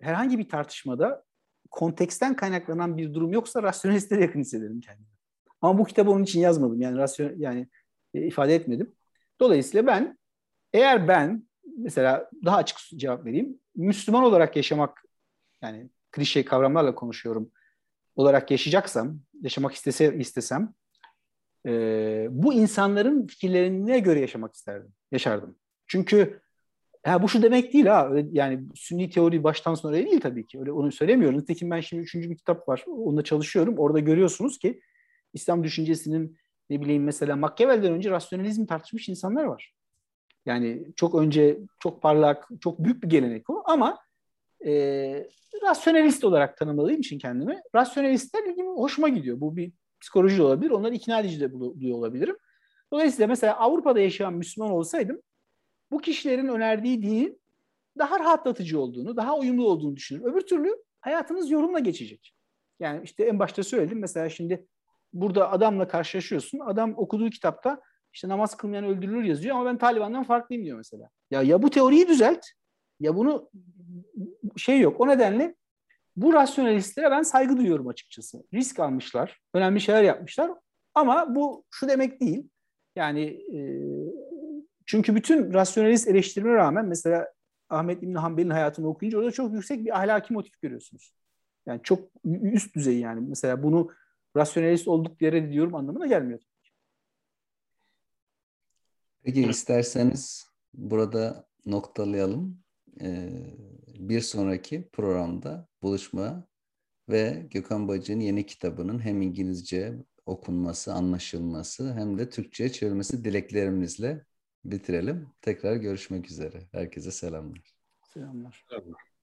herhangi bir tartışmada konteksten kaynaklanan bir durum yoksa rasyonalistlere yakın hissederim kendimi. Ama bu kitabı onun için yazmadım. Yani rasyon yani e, ifade etmedim. Dolayısıyla ben eğer ben mesela daha açık cevap vereyim. Müslüman olarak yaşamak yani klişe kavramlarla konuşuyorum olarak yaşayacaksam, yaşamak istese istesem e, bu insanların fikirlerine göre yaşamak isterdim, yaşardım. Çünkü Ha, bu şu demek değil ha. Yani sünni teori baştan sona değil tabii ki. Öyle onu söylemiyorum. Nitekim ben şimdi üçüncü bir kitap var. Onda çalışıyorum. Orada görüyorsunuz ki İslam düşüncesinin ne bileyim mesela Machiavelli'den önce rasyonalizm tartışmış insanlar var. Yani çok önce çok parlak, çok büyük bir gelenek o ama e, rasyonalist olarak tanımladığım için kendimi rasyonalistler ilgimi hoşuma gidiyor. Bu bir psikoloji olabilir. Onları ikna edici de buluyor olabilirim. Dolayısıyla mesela Avrupa'da yaşayan Müslüman olsaydım bu kişilerin önerdiği dinin daha rahatlatıcı olduğunu, daha uyumlu olduğunu düşünür. Öbür türlü hayatınız yorumla geçecek. Yani işte en başta söyledim mesela şimdi burada adamla karşılaşıyorsun. Adam okuduğu kitapta işte namaz kılmayan öldürülür yazıyor ama ben Taliban'dan farklıyım diyor mesela. Ya ya bu teoriyi düzelt ya bunu şey yok. O nedenle bu rasyonalistlere ben saygı duyuyorum açıkçası. Risk almışlar, önemli şeyler yapmışlar ama bu şu demek değil. Yani e, çünkü bütün rasyonalist eleştirime rağmen mesela Ahmet İbn Hanbel'in hayatını okuyunca orada çok yüksek bir ahlaki motif görüyorsunuz. Yani çok üst düzey yani. Mesela bunu rasyonalist olduk yere diyorum anlamına gelmiyor. Peki isterseniz burada noktalayalım. Ee, bir sonraki programda buluşma ve Gökhan Bacı'nın yeni kitabının hem İngilizce okunması, anlaşılması hem de Türkçe'ye çevrilmesi dileklerimizle bitirelim. Tekrar görüşmek üzere. Herkese selamlar. Selamlar. selamlar.